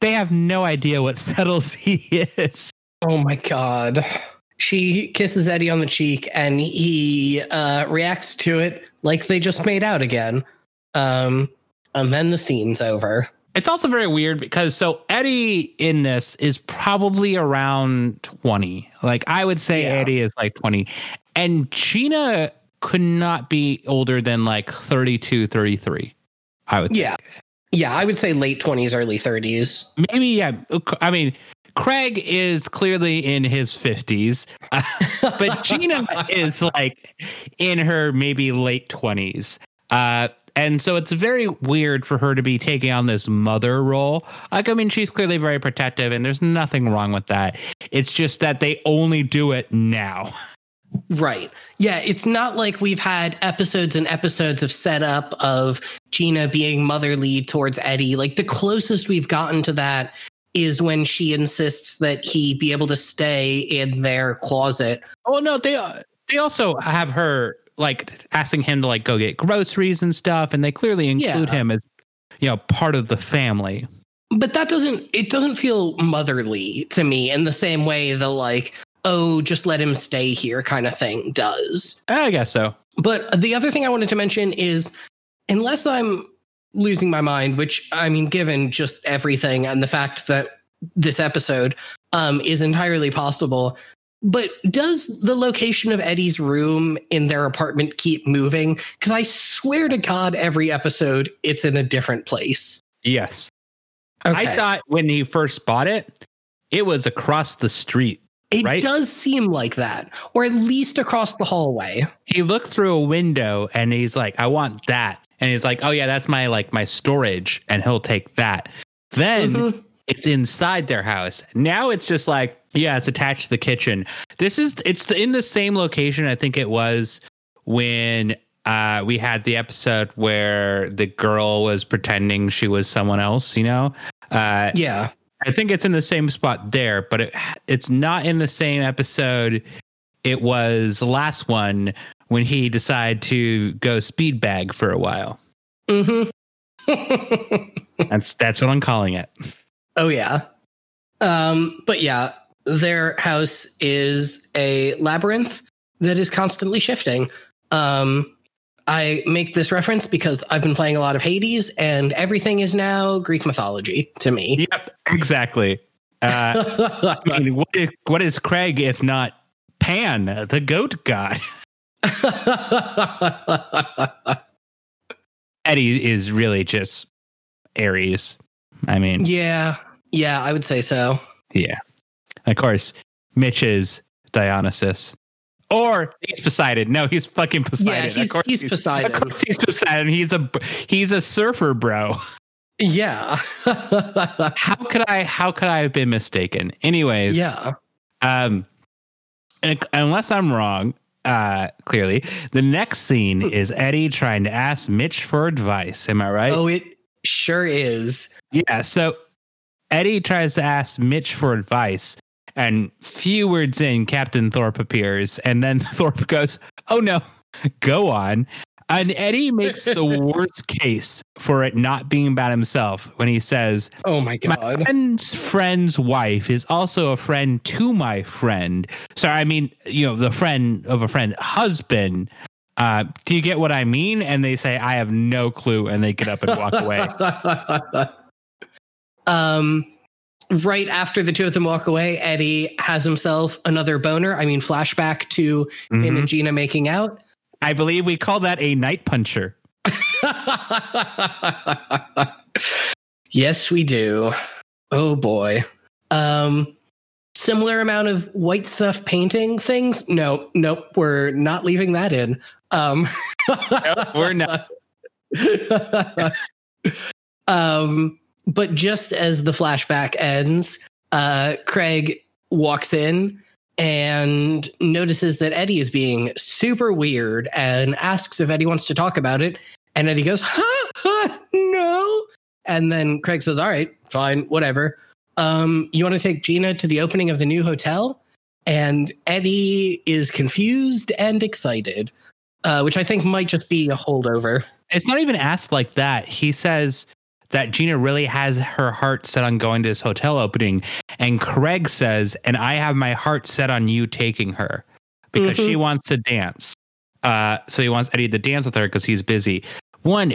they have no idea what settles he is. Oh my god. She kisses Eddie on the cheek and he uh, reacts to it like they just made out again. Um, and then the scene's over. It's also very weird because so Eddie in this is probably around 20. Like I would say Yeah. Eddie is like 20. And Gina could not be older than like 32, 33. I would Yeah. Yeah, I would say late 20s, early 30s. maybe yeah. I mean, Craig is clearly in his 50s, but Gina is like in her maybe late 20s. Uh, and so it's very weird for her to be taking on this mother role. Like, I mean, she's clearly very protective, and there's nothing wrong with that. It's just that they only do it now. Right. Yeah, it's not like we've had episodes and episodes of setup of Gina being motherly towards Eddie. Like the closest we've gotten to that is when she insists that he be able to stay in their closet. Oh no, they uh, they also have her like asking him to like go get groceries and stuff, and they clearly include Yeah. him as you know part of the family. But that doesn't it doesn't feel motherly to me in the same way the like oh just let him stay here kind of thing does. I guess so. But the other thing I wanted to mention is unless I'm losing my mind, which I mean, given just everything and the fact that this episode um, is entirely possible, but does the location of Eddie's room in their apartment keep moving? Because I swear to God, every episode it's in a different place. Yes. Okay. I thought when he first bought it, it was across the street. it right? does seem like that, or at least across the hallway. He looked through a window and he's like, I want that. And he's like, Oh yeah, that's my like my storage, and he'll take that. Then Mhm. it's inside their house. Now it's just like, yeah, it's attached to the kitchen. This is it's in the same location I think it was when uh we had the episode where the girl was pretending she was someone else, you know? Uh Yeah. I think it's in the same spot there, but it it's not in the same episode. It was the last one when he decided to go speed bag for a while. hmm That's that's what I'm calling it. Oh yeah. Um, but yeah, their house is a labyrinth that is constantly shifting. Um, I make this reference because I've been playing a lot of Hades, and everything is now Greek mythology to me. Yep, exactly. Uh, I mean, what is what is Craig if not Pan, the goat god? Eddie is really just Ares. I mean, yeah, yeah, I would say so. yeah. Of course, Mitch is Dionysus. Or he's Poseidon. No, he's fucking Poseidon. Yeah, he's, course he's Poseidon. Of course he's Poseidon. He's a he's a surfer, bro. Yeah. How could I how could I have been mistaken? Anyways, yeah. um unless I'm wrong, uh clearly, the next scene is Eddie trying to ask Mitch for advice. Am I right? Oh, it sure is. Yeah, so Eddie tries to ask Mitch for advice, and few words in, Captain Thorpe appears, and then Thorpe goes, "Oh no, go on." And Eddie makes the worst case for it not being about himself when he says, Oh my "My god. friend's friend's wife is also a friend to my friend." Sorry, I mean, you know, the friend of a friend, husband. Uh, do you get what I mean? And they say, "I have no clue," and they get up and walk away. um, right after the two of them walk away, Eddie has himself another boner. I mean, flashback to him Mhm. and Gina making out. I believe we call that a night puncher. yes, we do. Oh boy. Um, similar amount of white stuff painting things. No, nope, we're not leaving that in. Um, we're not. um, but just as the flashback ends, uh, Craig walks in and notices that Eddie is being super weird and asks if Eddie wants to talk about it. And Eddie goes, ha, ha, no. And then Craig says, all right, fine, whatever. Um, you want to take Gina to the opening of the new hotel? And Eddie is confused and excited, uh, which I think might just be a holdover. It's not even asked like that. He says, that Gina really has her heart set on going to this hotel opening. And Craig says, and I have my heart set on you taking her because mm-hmm. she wants to dance. Uh, so he wants Eddie to dance with her because he's busy. One,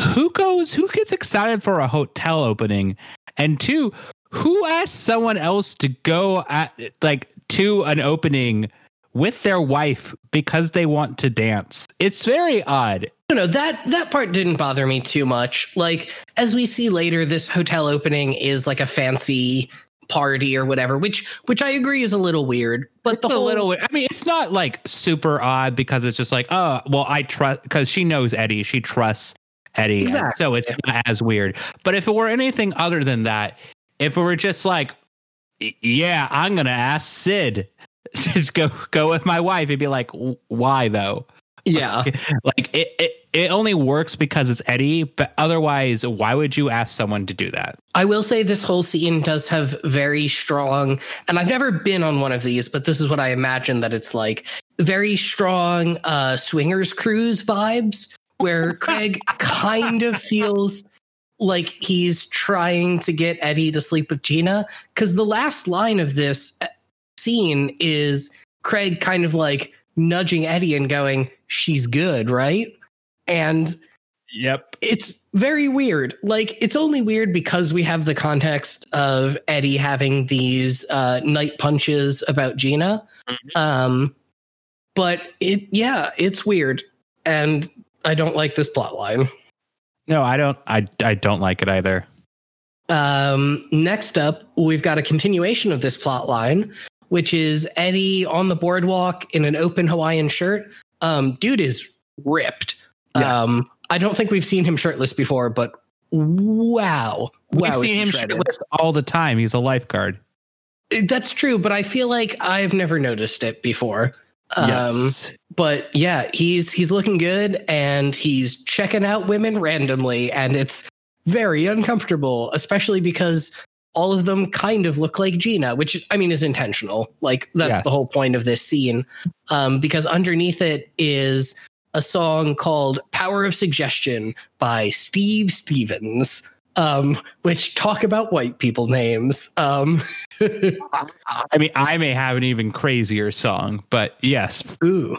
who goes, who gets excited for a hotel opening? And two, who asks someone else to go at like to an opening with their wife because they want to dance? It's very odd. No, no, that that part didn't bother me too much. Like as we see later, this hotel opening is like a fancy party or whatever, which which I agree is a little weird. But it's the whole, little. I mean, it's not like super odd because it's just like, oh, well, I trust because she knows Eddie, she trusts Eddie, exactly. so it's not as weird. But if it were anything other than that, if it were just like, yeah, I'm gonna ask Sid, just go go with my wife, it'd be like, why though? Yeah. Like it, it, it only works because it's Eddie, but otherwise, why would you ask someone to do that? I will say this whole scene does have very strong, and I've never been on one of these, but this is what I imagine that it's like very strong uh, swingers cruise vibes where Craig kind of feels like he's trying to get Eddie to sleep with Gina. Because the last line of this uh, scene is Craig kind of like nudging Eddie and going, she's good, right? And yep. It's very weird. Like it's only weird because we have the context of Eddie having these uh, night punches about Gina. Mm-hmm. Um but it yeah, it's weird and I don't like this plot line. No, I don't I I don't like it either. Um next up, we've got a continuation of this plot line which is Eddie on the boardwalk in an open Hawaiian shirt um, dude is ripped. Yes. Um, I don't think we've seen him shirtless before, but wow, we've wow, seen him shredded. shirtless all the time. He's a lifeguard. That's true, but I feel like I've never noticed it before. Um, yes. but yeah, he's he's looking good and he's checking out women randomly, and it's very uncomfortable, especially because all of them kind of look like Gina, which I mean is intentional. Like that's yes. the whole point of this scene. Um, because underneath it is a song called Power of Suggestion by Steve Stevens. Um, which talk about white people names. Um, I mean, I may have an even crazier song, but yes. Ooh.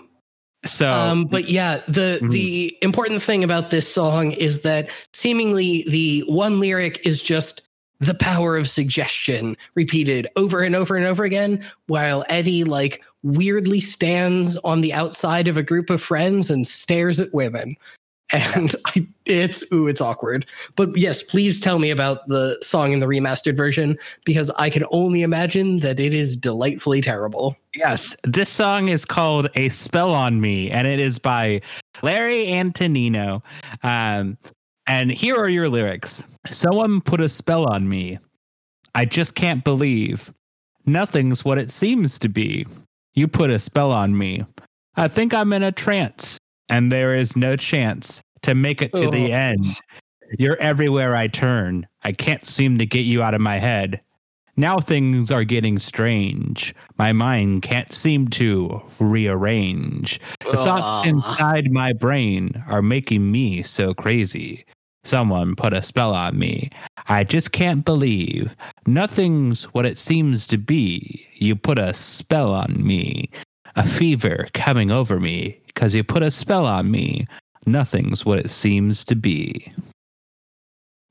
So, um, but yeah, the mm-hmm. the important thing about this song is that seemingly the one lyric is just the power of suggestion repeated over and over and over again while Eddie like weirdly stands on the outside of a group of friends and stares at women. And I, it's ooh, it's awkward. But yes, please tell me about the song in the remastered version because I can only imagine that it is delightfully terrible. Yes, this song is called "A Spell on Me," and it is by Larry Antonino. Um, and here are your lyrics Someone put a spell on me. I just can't believe. Nothing's what it seems to be. You put a spell on me. I think I'm in a trance, and there is no chance to make it to oh. the end. You're everywhere I turn. I can't seem to get you out of my head. Now things are getting strange. My mind can't seem to rearrange. The thoughts inside my brain are making me so crazy. Someone put a spell on me. I just can't believe. Nothing's what it seems to be. You put a spell on me. A fever coming over me because you put a spell on me. Nothing's what it seems to be.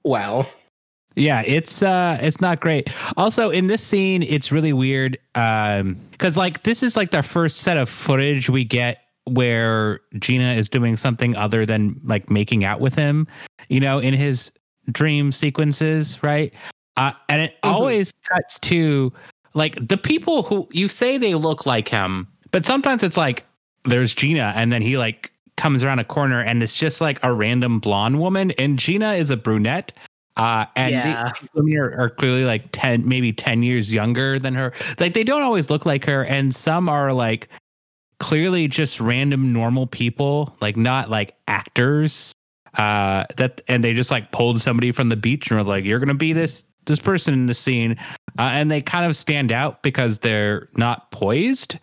Wow. Yeah, it's uh it's not great. Also in this scene it's really weird um cuz like this is like the first set of footage we get where Gina is doing something other than like making out with him, you know, in his dream sequences, right? Uh, and it mm-hmm. always cuts to like the people who you say they look like him, but sometimes it's like there's Gina, and then he like comes around a corner and it's just like a random blonde woman, and Gina is a brunette. Uh, and Yeah. these women are, are clearly like 10, maybe 10 years younger than her. Like they don't always look like her. And some are like clearly just random normal people, like not like actors. Uh, that, and they just like pulled somebody from the beach and were like, you're to be this, this person in the scene. Uh, and they kind of stand out because they're not poised.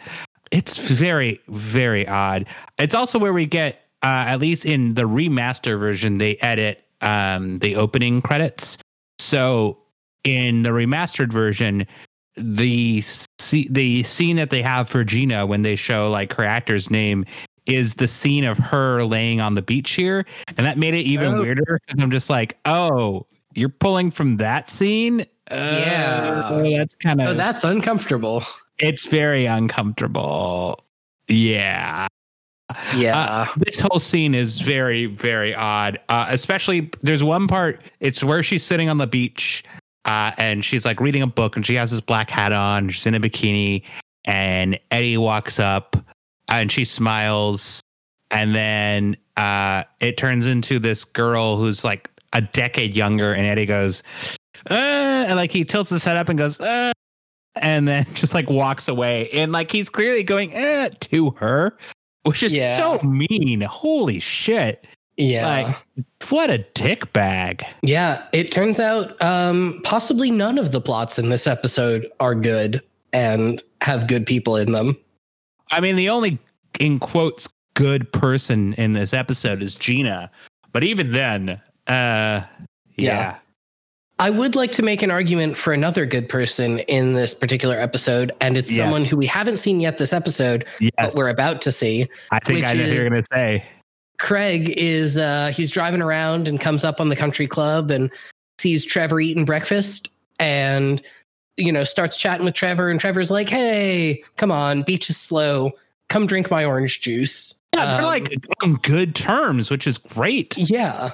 It's very, very odd. It's also where we get, uh, at least in the remaster version, they edit um, the opening credits. So in the remastered version, the the scene that they have for Gina when they show like her actor's name is the scene of her laying on the beach here, and that made it even Oh. weirder. I'm just like, oh, you're pulling from that scene. Uh, Yeah. that's kind of Oh, that's uncomfortable. it's very uncomfortable. Yeah. Yeah. Uh, this whole scene is very, very odd. Uh, especially, there's one part. It's where she's sitting on the beach, uh, and she's like reading a book, and she has this black hat on. She's in a bikini, and Eddie walks up, and she smiles, and then uh, it turns into this girl who's like a decade younger, and Eddie goes, uh, and like he tilts his head up and goes, uh, and then just like walks away, and like he's clearly going eh, to her which is Yeah. so mean. Holy shit. yeah. Like, what a dick bag. Yeah, it turns out um, possibly none of the plots in this episode are good and have good people in them. I mean, the only, in quotes, good person in this episode is Gina. But even then, uh, yeah. Yeah. I would like to make an argument for another good person in this particular episode, and it's Yes. someone who we haven't seen yet this episode, Yes. but we're about to see. I think I know who you're going to say. Craig is uh, he's driving around and comes up on the country club and sees Trevor eating breakfast and you know starts chatting with Trevor and Trevor's like, "Hey, come on, beach is slow. Come drink my orange juice." Yeah, they're Um, like on good terms, which is great. Yeah.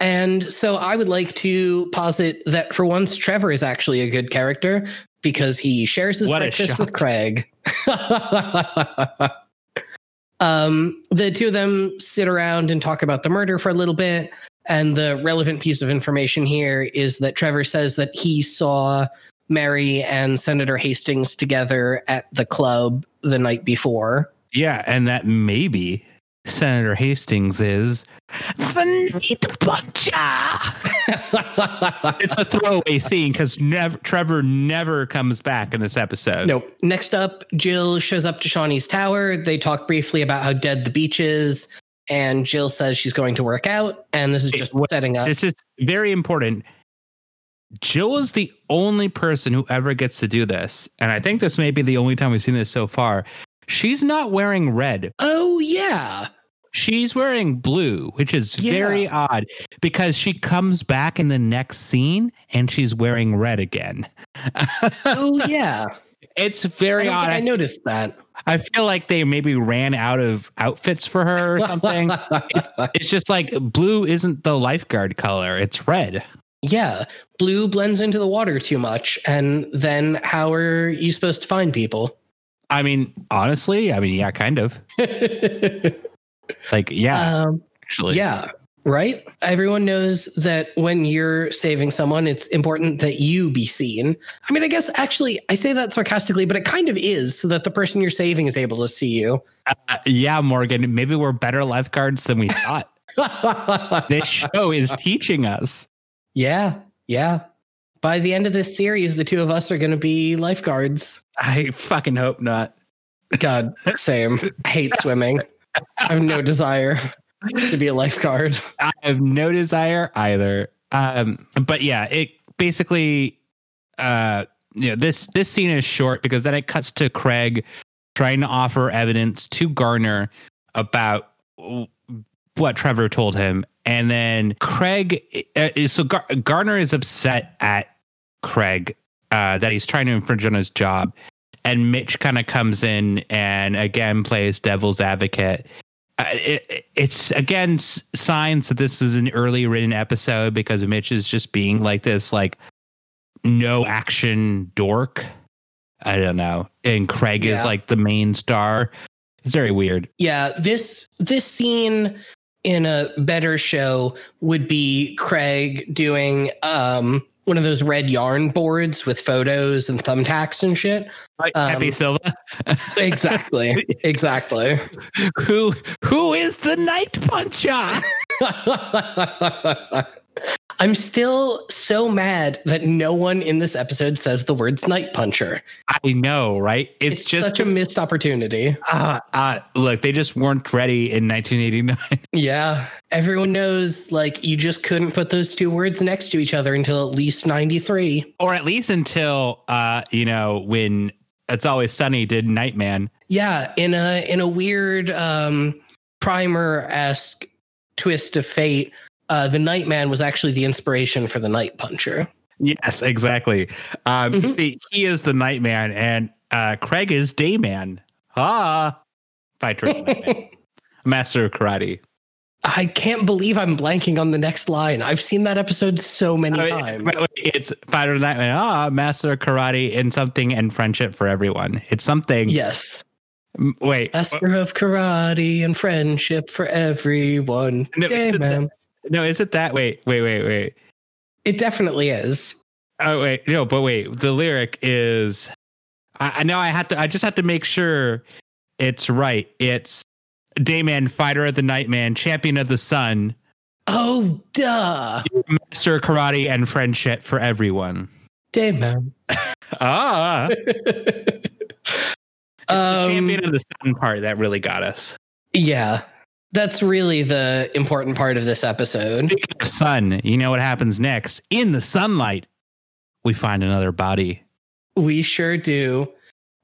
And so I would like to posit that for once, Trevor is actually a good character because he shares his What breakfast with. Craig. um, the two of them sit around and talk about the murder for a little bit. And the relevant piece of information here is that Trevor says that he saw Mary and Senator Hastings together at the club the night before. Yeah, and that maybe Senator Hastings is the neat buncha. It's a throwaway scene because never Trevor never comes back in this episode. Nope. Next up, Jill shows up to Shauni's tower. They talk briefly about how dead the beach is, and Jill says she's going to work out, and this is just what- setting up. This is very important. Jill is the only person who ever gets to do this. And I think this may be the only time we've seen this so far. She's not wearing red. Oh yeah, She's wearing blue, which is very odd because she comes back in the next scene and she's wearing red again. oh yeah. it's very don't odd. I I, noticed that. I feel like they maybe ran out of outfits for her or something. it's just like blue isn't the lifeguard color, it's red. Yeah, blue blends into the water too much, and then how are you supposed to find people? I mean, honestly, I mean, yeah, kind of. Like, yeah, um, actually. Yeah, right? Everyone knows that when you're saving someone, it's important that you be seen. I mean, I guess actually, I say that sarcastically, but it kind of is so that the person you're saving is able to see you. Uh, yeah, Morgan, maybe we're better lifeguards than we thought. this show is teaching us. Yeah, yeah. By the end of this series, the two of us are going to be lifeguards. I fucking hope not. God, same. I hate swimming. I have no desire to be a lifeguard. I have no desire either. Um, but yeah, it basically, uh, you know, this this scene is short because then it cuts to Craig trying to offer evidence to Garner about what Trevor told him, and then Craig. Uh, so Gar- Garner is upset at Craig uh, that he's trying to infringe on his job. And Mitch kind of comes in and again plays devil's advocate uh, it, it's again signs that this is an early written episode because Mitch is just being like this, like no action dork. I don't know. And Craig is like the main star. It's very weird. Yeah, this this scene in a better show would be Craig doing um one of those red yarn boards with photos and thumbtacks and shit. Like Um, Pepe Silvia. Exactly. exactly. who who is the night puncher? I'm still so mad that no one in this episode says the words night puncher. I know, right? It's, It's, just such a missed opportunity. uh, uh, look, they just weren't ready in 1989. Yeah. Everyone knows like you just couldn't put those two words next to each other until at least 93. or at least until uh, you know, when It's Always Sunny did Nightman. Yeah, in a in a weird um primer-esque twist of fate, uh the Nightman was actually the inspiration for the Night Puncher. Yes, exactly. Um, Mhm. See, he is the Nightman, and uh, Craig is Dayman. Ah, fighter, of the Nightman. master of karate. I can't believe I'm blanking on the next line. I've seen that episode so many Oh, times. wait, wait, It's fighter Nightman. Ah, master of karate and something and friendship for everyone. It's something. Yes. Wait, Master of karate and friendship for everyone. No, man. No, is it that? Wait, wait, wait, wait. It definitely is. Oh wait, no, but wait. The lyric is. I, I know I had to. I just have to make sure it's right. It's Dayman, fighter of the Nightman, champion of the sun, Oh, duh. master karate and friendship for everyone. Dayman. Ah, it's the Um, champion of the sun part that really got us. Yeah. That's really the important part of this episode. Speaking of sun, you know what happens next? In the sunlight, we find another body. We sure do.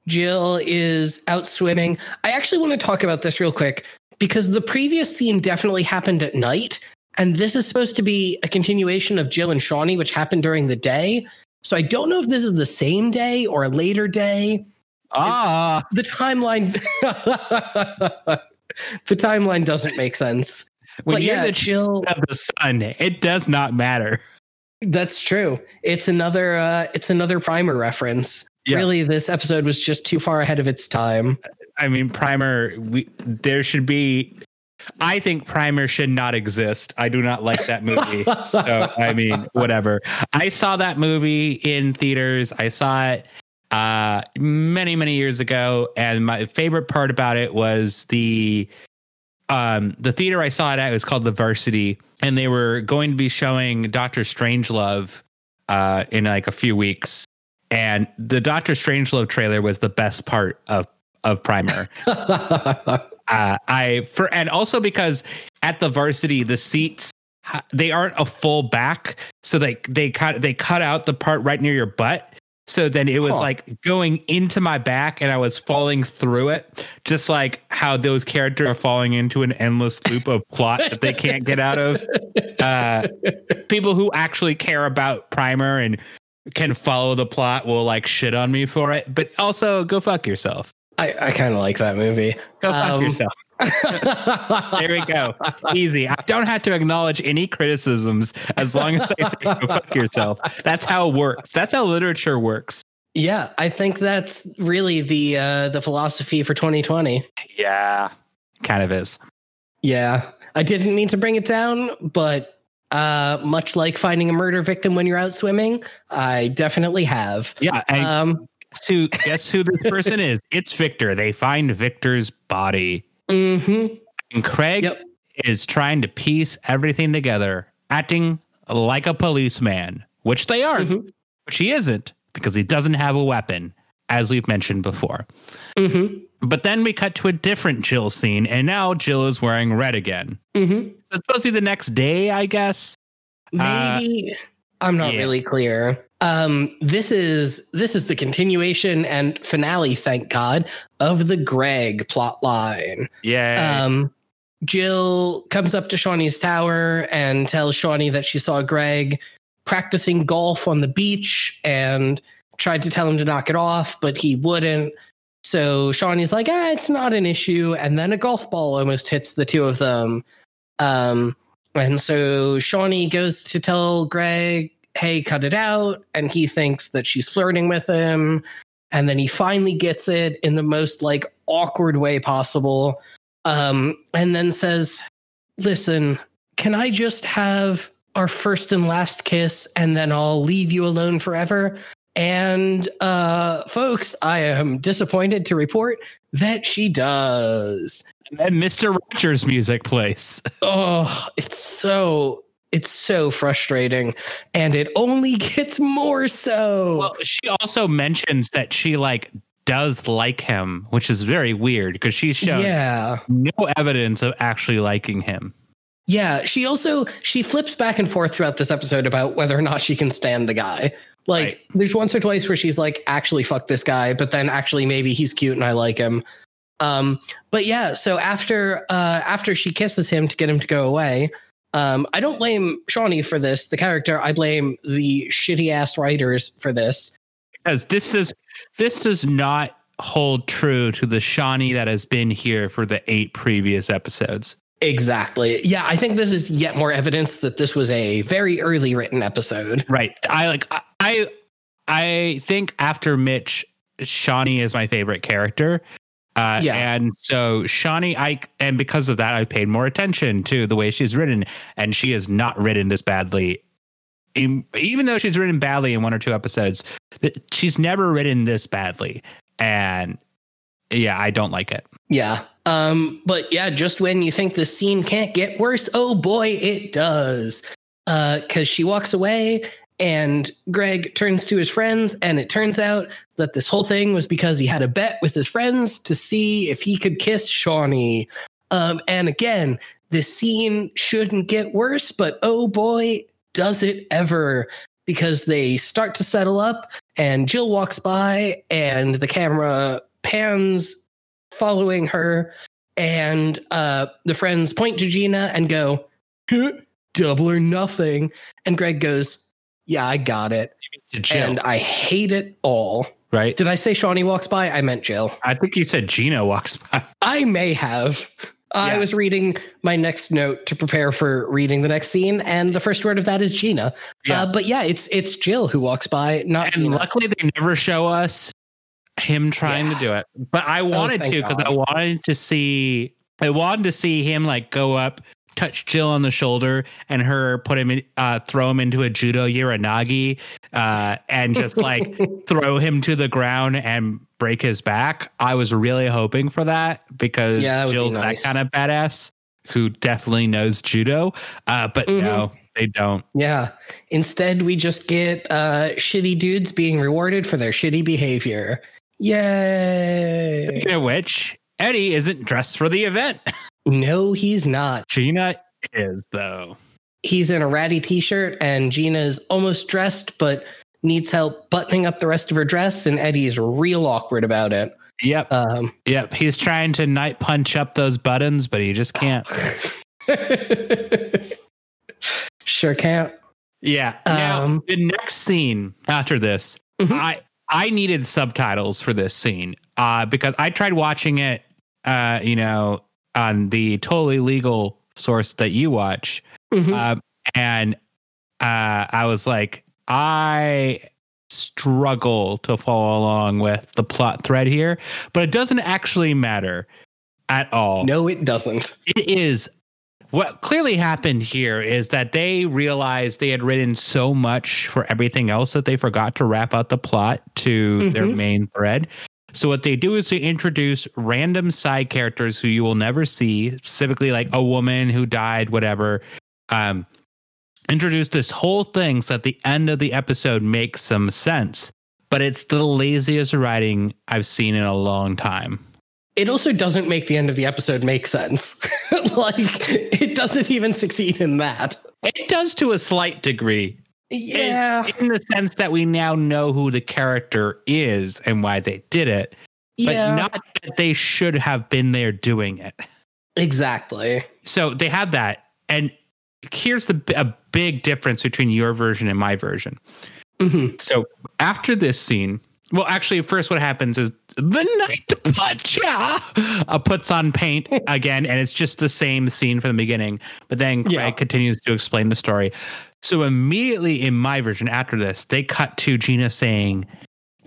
Jill is out swimming. I actually want to talk about this real quick because the previous scene definitely happened at night. And this is supposed to be a continuation of Jill and Shauni, which happened during the day. So I don't know if this is the same day or a later day. Ah, The timeline. the timeline doesn't make sense. when but you're yeah, the champion of the sun, it does not matter. That's true. It's another. Uh, it's another primer reference. Yeah. Really, this episode was just too far ahead of its time. I mean, Primer. We there should be. I think Primer should not exist. I do not like that movie. so I mean, whatever. I saw that movie in theaters. I saw it uh, many many years ago, and my favorite part about it was the um the theater I saw it at was called the Varsity, and they were going to be showing Doctor Strangelove uh, in like a few weeks. And the Doctor Strangelove trailer was the best part of of Primer. uh, I for and also because at the varsity the seats they aren't a full back, so they they cut they cut out the part right near your butt. So then it was Huh. like going into my back, and I was falling through it, just like how those characters are falling into an endless loop of plot that they can't get out of. Uh, people who actually care about Primer and can follow the plot will like shit on me for it, but also go fuck yourself. I, I kind of like that movie. Go fuck Um, yourself. There we go. Easy. I don't have to acknowledge any criticisms as long as I say go fuck yourself. That's how it works. That's how literature works. Yeah, I think that's really the uh, the philosophy for 2020. Yeah. Kind of is. Yeah, I didn't mean to bring it down, but uh, much like finding a murder victim when you're out swimming, I definitely have. Yeah. And Um, guess who guess who this person is? It's Victor. They find Victor's body. Mhm. And Craig Yep. is trying to piece everything together, acting like a policeman, which they are, Mhm. which he isn't because he doesn't have a weapon, as we've mentioned before. Mhm. But then we cut to a different Jill scene, and now Jill is wearing red again. Mhm. So it's supposed to be the next day, I guess. Uh, Maybe I'm not yeah. really clear. Um, this is this is the continuation and finale, thank God, of the Greg plot line. Yeah. Um, Jill comes up to Shauni's tower and tells Shauni that she saw Greg practicing golf on the beach and tried to tell him to knock it off, but he wouldn't. So Shauni's like, ah, it's not an issue. And then a golf ball almost hits the two of them. Um, and so Shauni goes to tell Greg, hey, cut it out. And he thinks that she's flirting with him. and then he finally gets it in the most like awkward way possible um and then says listen can i just have our first and last kiss and then i'll leave you alone forever and uh folks i am disappointed to report that she does And Mr. Rogers music plays. oh it's so it's so frustrating and it only gets more so Well, she also mentions that she like does like him, which is very weird because she's shown yeah no evidence of actually liking him. Yeah, she also she flips back and forth throughout this episode about whether or not she can stand the guy. Like Right. there's once or twice where she's like actually fuck this guy, but then actually maybe he's cute and I like him. Um but yeah, so after uh after she kisses him to get him to go away, um I don't blame Shauni for this, the character. I blame the shitty ass writers for this. Because this is this does not hold true to the Shauni that has been here for the eight previous episodes. Exactly. Yeah, I think this is yet more evidence that this was a very early written episode. Right. I like I- I I think after Mitch, Shauni is my favorite character. Uh, Yeah. and so Shauni, I and because of that, I paid more attention to the way she's written, and she is not written this badly. In, even though she's written badly in one or two episodes, she's never written this badly, and yeah, I don't like it. Yeah. Um, but yeah, just when you think the scene can't get worse, oh boy, it does. Uh, cause she walks away and Greg turns to his friends, and it turns out that this whole thing was because he had a bet with his friends to see if he could kiss Shauni. Um, and again, this scene shouldn't get worse, but oh boy, does it ever. Because they start to settle up, and Jill walks by, and the camera pans following her, and uh, the friends point to Gina and go, "Huh, double or nothing. And Greg goes, Yeah, I got it. And I hate it all. right? Did I say Shauni walks by? I meant Jill. I think you said Gina walks by. I may have. I was reading my next note to prepare for reading the next scene, and the first word of that is Gina. Yeah. Uh, but yeah, it's it's Jill who walks by, not and Gina. luckily they never show us him trying Yeah. to do it but i wanted thank to because i wanted to see i wanted to see him like go up touch jill on the shoulder and her put him in uh throw him into a judo ura-nage uh and just like throw him to the ground and break his back i was really hoping for that because Yeah, that would be jill's nice. that kind of badass who definitely knows judo uh but Mhm. no they don't Yeah. Instead, we just get uh, shitty dudes being rewarded for their shitty behavior. Yay. Speaking of which, Eddie isn't dressed for the event. No, he's not. Gina is though. He's in a ratty t shirt, and Gina is almost dressed, but needs help buttoning up the rest of her dress, and Eddie is real awkward about it. Yep, Um, yep. He's trying to night punch up those buttons, but he just can't. sure can't. Yeah. Now Um, the next scene after this, Mhm. I I needed subtitles for this scene uh, because I tried watching it, uh, you know, on the totally legal source that you watch, Mhm. um, and uh, I was like, I struggle to follow along with the plot thread here, but it doesn't actually matter at all. no, it doesn't. It is what clearly happened here is that they realized they had written so much for everything else that they forgot to wrap out the plot to their Mhm. main thread. So what they do is they introduce random side characters who you will never see, specifically like a woman who died, whatever. Um, introduce this whole thing so that the end of the episode makes some sense. But it's the laziest writing I've seen in a long time. It also doesn't make the end of the episode make sense. like, it doesn't even succeed in that. It does to a slight degree. Yeah. in the sense that we now know who the character is and why they did it, but yeah. not that they should have been there doing it. exactly. So they had that, and here's the a big difference between your version and my version. Mhm. So after this scene, well, actually, first what happens is the night puncher uh, puts on paint again, and it's just the same scene from the beginning. But then Craig Yeah. continues to explain the story. So immediately in my version, after this, they cut to Gina saying,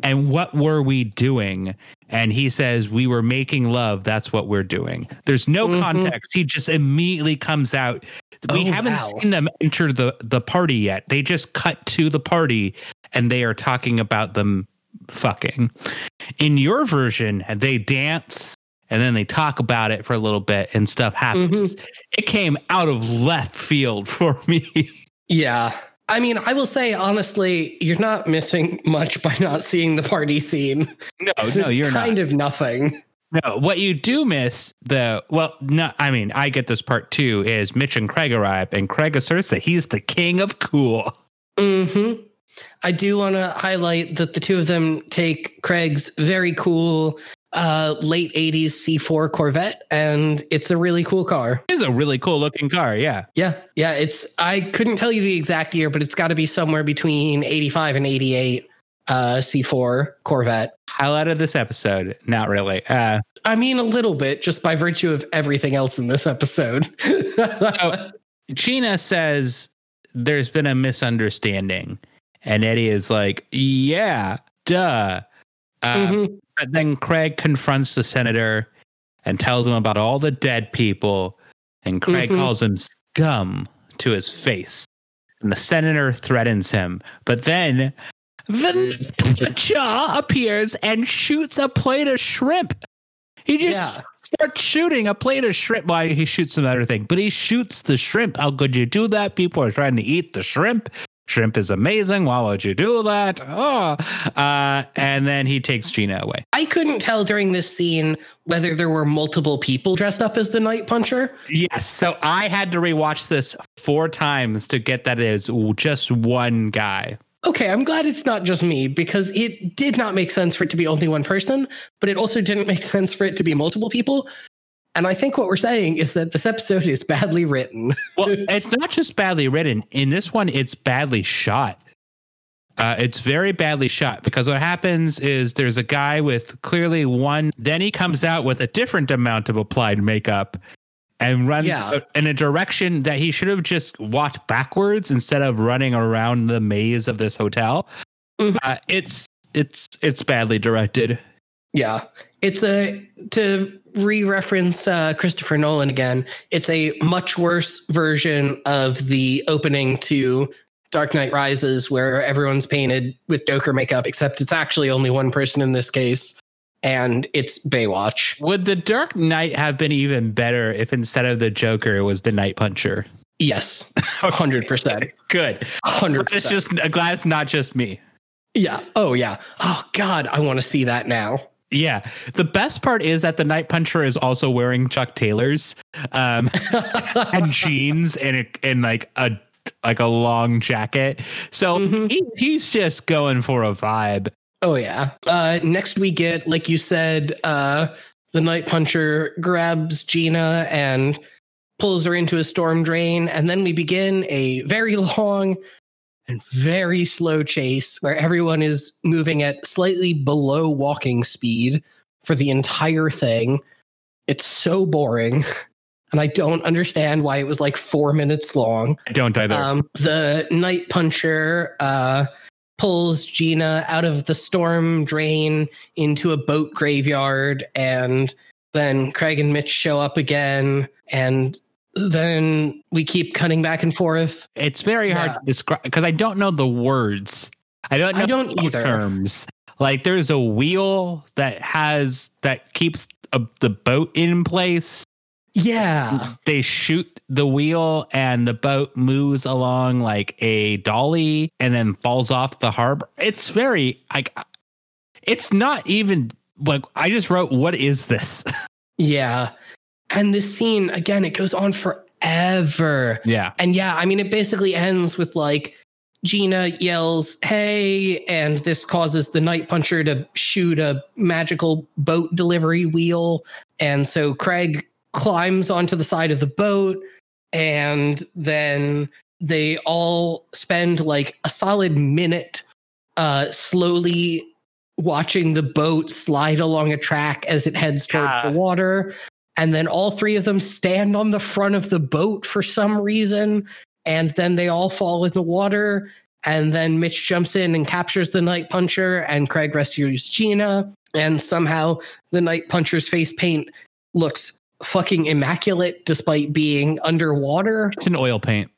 and what were we doing? And he says, We were making love. That's what we're doing. There's no Mhm. context. He just immediately comes out. We Oh, haven't wow. seen them enter the, the party yet. They just cut to the party and they are talking about them fucking. In your version, they dance and then they talk about it for a little bit and stuff happens. It came out of left field for me. Yeah. I mean, I will say honestly, you're not missing much by not seeing the party scene. no, no, it's you're not. kind of nothing. No, what you do miss the well, no, I mean, I get this part too. Is Mitch and Craig arrive, and Craig asserts that he's the king of cool. hmm I do want to highlight that the two of them take Craig's very cool uh, late 80s C4 Corvette, and it's a really cool car. It's a really cool looking car. Yeah, Yeah. Yeah. It's, I couldn't tell you the exact year, but it's got to be somewhere between 85 and 88 uh, C4 Corvette. highlight of this episode. Not really. Uh, I mean, a little bit just by virtue of everything else in this episode. Gina says there's been a misunderstanding, and Eddie is like, "Yeah, duh." Uh, Mhm. Then Craig confronts the senator and tells him about all the dead people, and Craig Mhm. calls him scum to his face. And the senator threatens him. But then the jaw appears and shoots a plate of shrimp. He just Yeah. starts shooting a plate of shrimp. Why he shoots some other thing, but he shoots the shrimp. How could you do that? People are trying to eat the shrimp. Shrimp is amazing. Why would you do that? Oh, uh, and then he takes Gina away. I couldn't tell during this scene whether there were multiple people dressed up as the Night Puncher. Yes. So I had to rewatch this four times to get that is just one guy. Okay, I'm glad it's not just me because it did not make sense for it to be only one person, but it also didn't make sense for it to be multiple people. And I think what we're saying is that this episode is badly written. Well, it's not just badly written. In this one, it's badly shot. Uh, it's very badly shot because what happens is there's a guy with clearly one, then he comes out with a different amount of applied makeup and runs Yeah. in a direction that he should have just walked backwards instead of running around the maze of this hotel. Mhm. Uh, it's it's it's badly directed. Yeah. It's a to re-reference uh, Christopher Nolan again. It's a much worse version of the opening to Dark Knight Rises, where everyone's painted with Joker makeup, except it's actually only one person in this case, and it's Baywatch. Would the Dark Knight have been even better if instead of the Joker it was the Night Puncher? Yes, hundred percent, Good. hundred It's just glad it's not just me. Yeah. Oh yeah. Oh God, I want to see that now. Yeah. The best part is that the Night Puncher is also wearing Chuck Taylors um, and jeans and a, and like a like a long jacket. So Mhm. he, he's just going for a vibe. Oh yeah. Uh, next we get, like you said, uh, the Night Puncher grabs Gina and pulls her into a storm drain, and then we begin a very long and very slow chase where everyone is moving at slightly below walking speed for the entire thing. It's so boring. And I don't understand why it was like four minutes long. I don't either. Um, the night puncher uh, pulls Gina out of the storm drain into a boat graveyard, and then Craig and Mitch show up again, and then we keep cutting back and forth. it's very hard yeah. to describe because I don't know the words. I don't know I don't the either. terms. Like there's a wheel that has that keeps a, the boat in place. Yeah, they shoot the wheel and the boat moves along like a dolly and then falls off the harbor. It's very like it's not even like I just wrote what is this? yeah. And this scene again, it goes on forever. yeah. And yeah, I mean, it basically ends with like Gina yells, Hey, and this causes the Night Puncher to shoot a magical boat delivery wheel. And so Craig climbs onto the side of the boat, and then they all spend like a solid minute uh, slowly watching the boat slide along a track as it heads towards Yeah. the water. And then all three of them stand on the front of the boat for some reason. And then they all fall in the water. And then Mitch jumps in and captures the Night Puncher, and Craig rescues Gina. And somehow the Night Puncher's face paint looks fucking immaculate despite being underwater. It's an oil paint.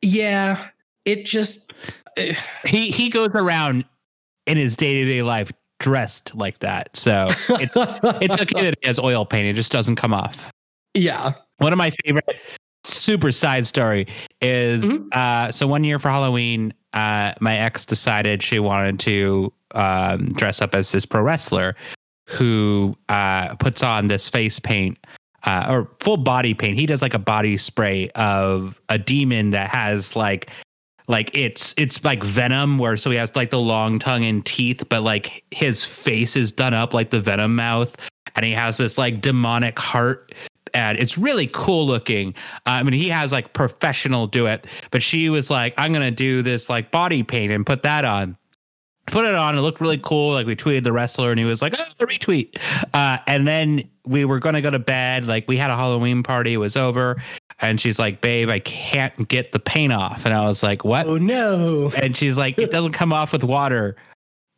Yeah, it just. eh, He he goes around in his day to day life dressed like that. So it's it's okay that he has oil paint. It just doesn't come off. yeah. One of my favorite super side story is Mhm. uh so one year for Halloween, uh my ex decided she wanted to um dress up as this pro wrestler who uh puts on this face paint uh, or full body paint. He does like a body spray of a demon that has like like it's it's like venom where so he has like the long tongue and teeth but like his face is done up like the venom mouth and he has this like demonic heart and it's really cool looking. Uh, i mean he has like professional do it but she was like i'm gonna do this like body paint and put that on. Put it on it looked really cool like we tweeted the wrestler and he was like oh retweet. Uh, and then we were gonna go to bed like we had a halloween party it was over and she's like babe i can't get the paint off and i was like what Oh no. and she's like it doesn't come off with water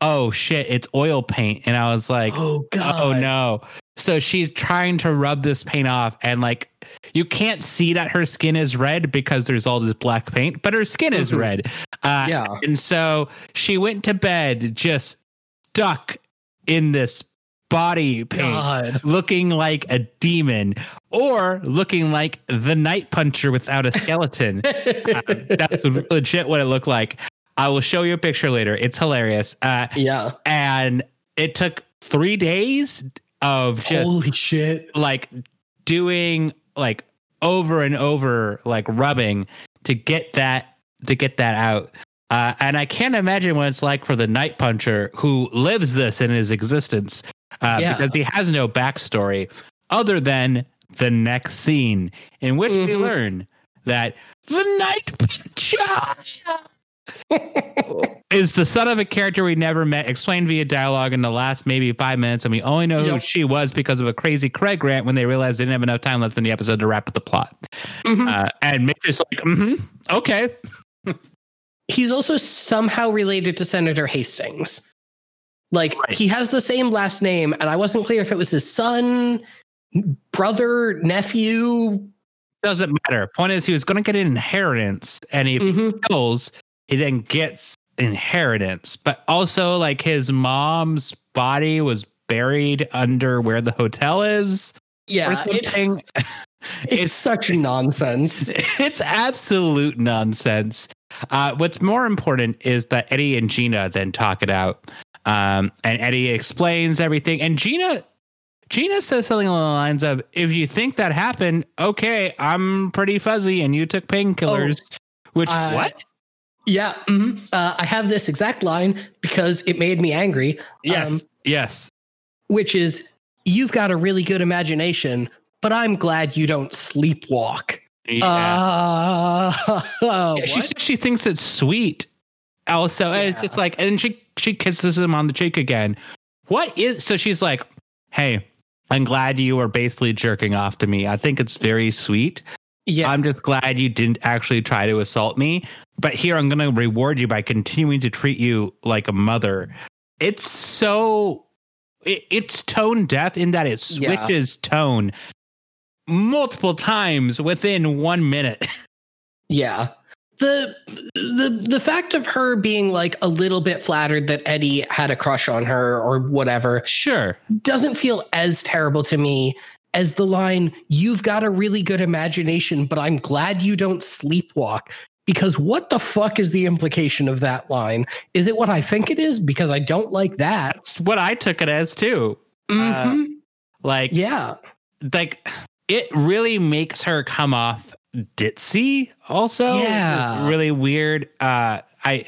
oh shit it's oil paint and i was like oh god. oh no so she's trying to rub this paint off and like you can't see that her skin is red because there's all this black paint but her skin is Mhm. red uh, Yeah. and so she went to bed just stuck in this body paint God. looking like a demon or looking like the night puncher without a skeleton Uh, that's legit what it looked like i will show you a picture later it's hilarious uh, yeah. and it took three days of just Holy shit. like doing like over and over like rubbing to get that to get that out uh, and i can't imagine what it's like for the night puncher who lives this in his existence uh, Yeah. because he has no backstory other than the next scene in which we Mhm. learn that the night is the son of a character we never met, explained via dialogue in the last maybe five minutes, and we only know who she was because of a crazy Craig rant when they realized they didn't have enough time left in the episode to wrap up the plot. Mhm. Uh, and Mitch is like, mm-hmm, okay. He's also somehow related to Senator Hastings. Like Right. he has the same last name, and I wasn't clear if it was his son, brother, nephew. Doesn't matter. Point is, he was going to get an inheritance, and if he Mhm. kills, he then gets inheritance. But also, like his mom's body was buried under where the hotel is. Yeah, it- it's, It's- such nonsense. it's absolute nonsense. Uh, what's more important is that Eddie and Gina then talk it out. Um, and Eddie explains everything. And Gina Gina says something along the lines of, if you think that happened, okay, I'm pretty fuzzy and you took painkillers. Which uh, what? Yeah, mhm. uh, I have this exact line because it made me angry. Yes. um, yes. which is you've got a really good imagination, but I'm glad you don't sleepwalk. Yeah. Uh, Yeah, she says she thinks it's sweet. Also, and it's just like, and she she kisses him on the cheek again. What is so? She's like, "Hey, I'm glad you were basically jerking off to me. I think it's very sweet. yeah, I'm just glad you didn't actually try to assault me. But here, I'm going to reward you by continuing to treat you like a mother. It's so it, it's tone deaf in that it Yeah. switches tone multiple times within one minute. yeah. The the the fact of her being like a little bit flattered that Eddie had a crush on her or whatever Sure. doesn't feel as terrible to me as the line you've got a really good imagination but I'm glad you don't sleepwalk because what the fuck is the implication of that line? Is it what I think it is because I don't like that? That's what I took it as too. Mhm. Like, yeah. like it really makes her come off ditzy. Also, Yeah. really weird. Uh, I,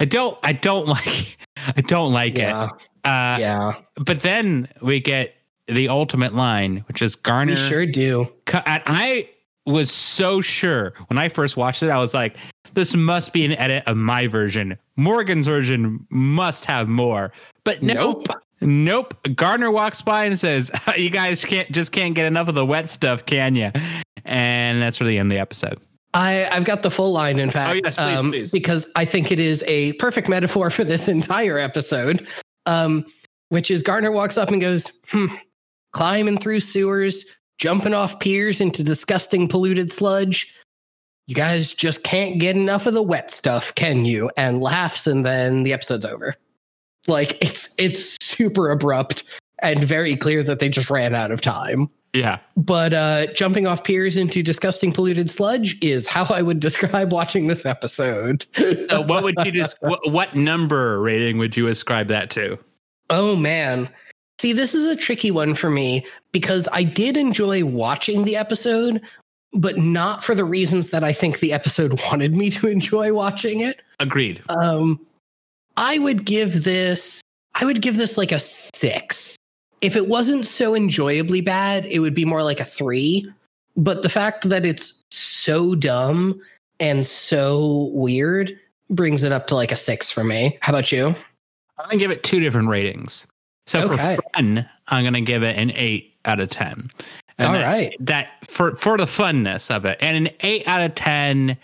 I don't, I don't like, I don't like Yeah. it. Uh, Yeah. but then we get the ultimate line, which is Garner. We sure do. I was so sure when I first watched it. I was like, this must be an edit of my version. Morgan's version must have more. But no, Nope. Nope. Garner walks by and says, "You guys can't just can't get enough of the wet stuff, can you?" And that's really the end of the episode. I, I've got the full line, in fact, Oh, yes, please, um, please. because I think it is a perfect metaphor for this entire episode. Um, which is Garner walks up and goes, hmm, climbing through sewers, jumping off piers into disgusting polluted sludge. You guys just can't get enough of the wet stuff, can you? And laughs, and then the episode's over. Like it's it's super abrupt and very clear that they just ran out of time. Yeah. But uh, jumping off piers into disgusting polluted sludge is how I would describe watching this episode. So what would you just what, what number rating would you ascribe that to? oh man. See, this is a tricky one for me because I did enjoy watching the episode, but not for the reasons that I think the episode wanted me to enjoy watching it. Agreed. Um, I would give this. I would give this like a six. If it wasn't so enjoyably bad, it would be more like a three. But the fact that it's so dumb and so weird brings it up to like a six for me. How about you? I'm gonna give it two different ratings. So Okay. for fun, I'm gonna give it an eight out of ten. And All that, right. that for for the funness of it, and an eight out of ten,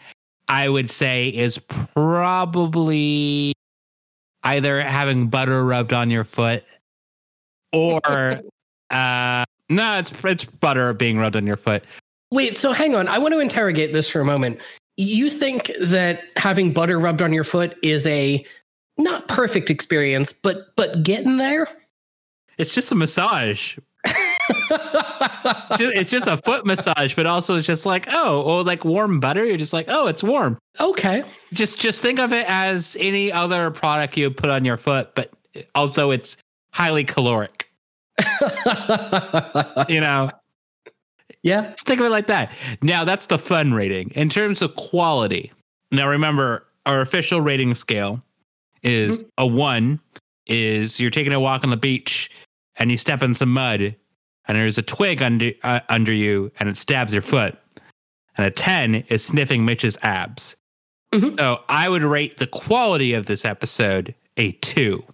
I would say is probably either having butter rubbed on your foot, or uh, no, it's it's butter being rubbed on your foot. Wait, so hang on. I want to interrogate this for a moment. You think that having butter rubbed on your foot is a not perfect experience, but but getting there? It's just a massage. It's just, it's just a foot massage, but also it's just like oh, or like warm butter. You're just like oh, it's warm. okay. just just think of it as any other product you put on your foot, but also it's highly caloric. You know, yeah. just think of it like that. Now that's the fun rating in terms of quality. Now remember, our official rating scale is mm-hmm. a one. Is you're taking a walk on the beach and you step in some mud and there's a twig under uh, under you and it stabs your foot. And a ten is sniffing Mitch's abs. Mhm. So I would rate the quality of this episode a two.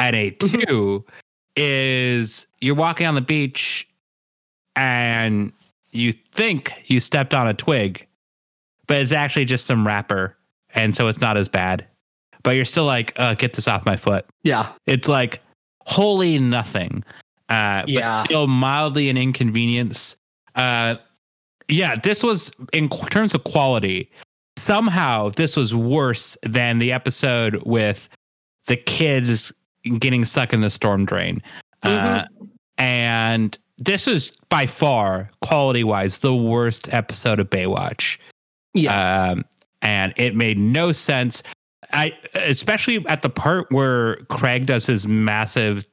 And a Mhm. two is you're walking on the beach and you think you stepped on a twig, but it's actually just some wrapper. And so it's not as bad. But you're still like, uh, get this off my foot. Yeah. It's like wholly nothing. Uh, Yeah. but still mildly an inconvenience. Uh, yeah, this was in qu- terms of quality. Somehow, this was worse than the episode with the kids getting stuck in the storm drain. Uh, and this is by far, quality wise, the worst episode of Baywatch Yeah. um, and it made no sense. I especially at the part where Craig does his massive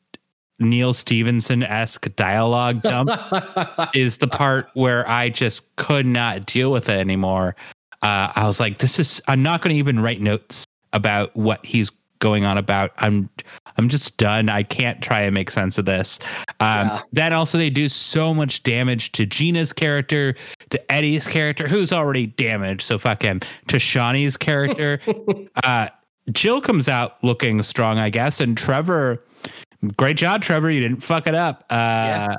Neal Stephenson esque dialogue dump is the part where I just could not deal with it anymore. Uh, I was like, this is. I'm not going to even write notes about what he's going on about. I'm I'm just done. I can't try and make sense of this. Um, Yeah. Then also they do so much damage to Gina's character, to Eddie's character, who's already damaged. So fuck him. To Shauni's character. uh, Jill comes out looking strong, I guess, and Trevor. Great job, Trevor. You didn't fuck it up. Uh, Yeah.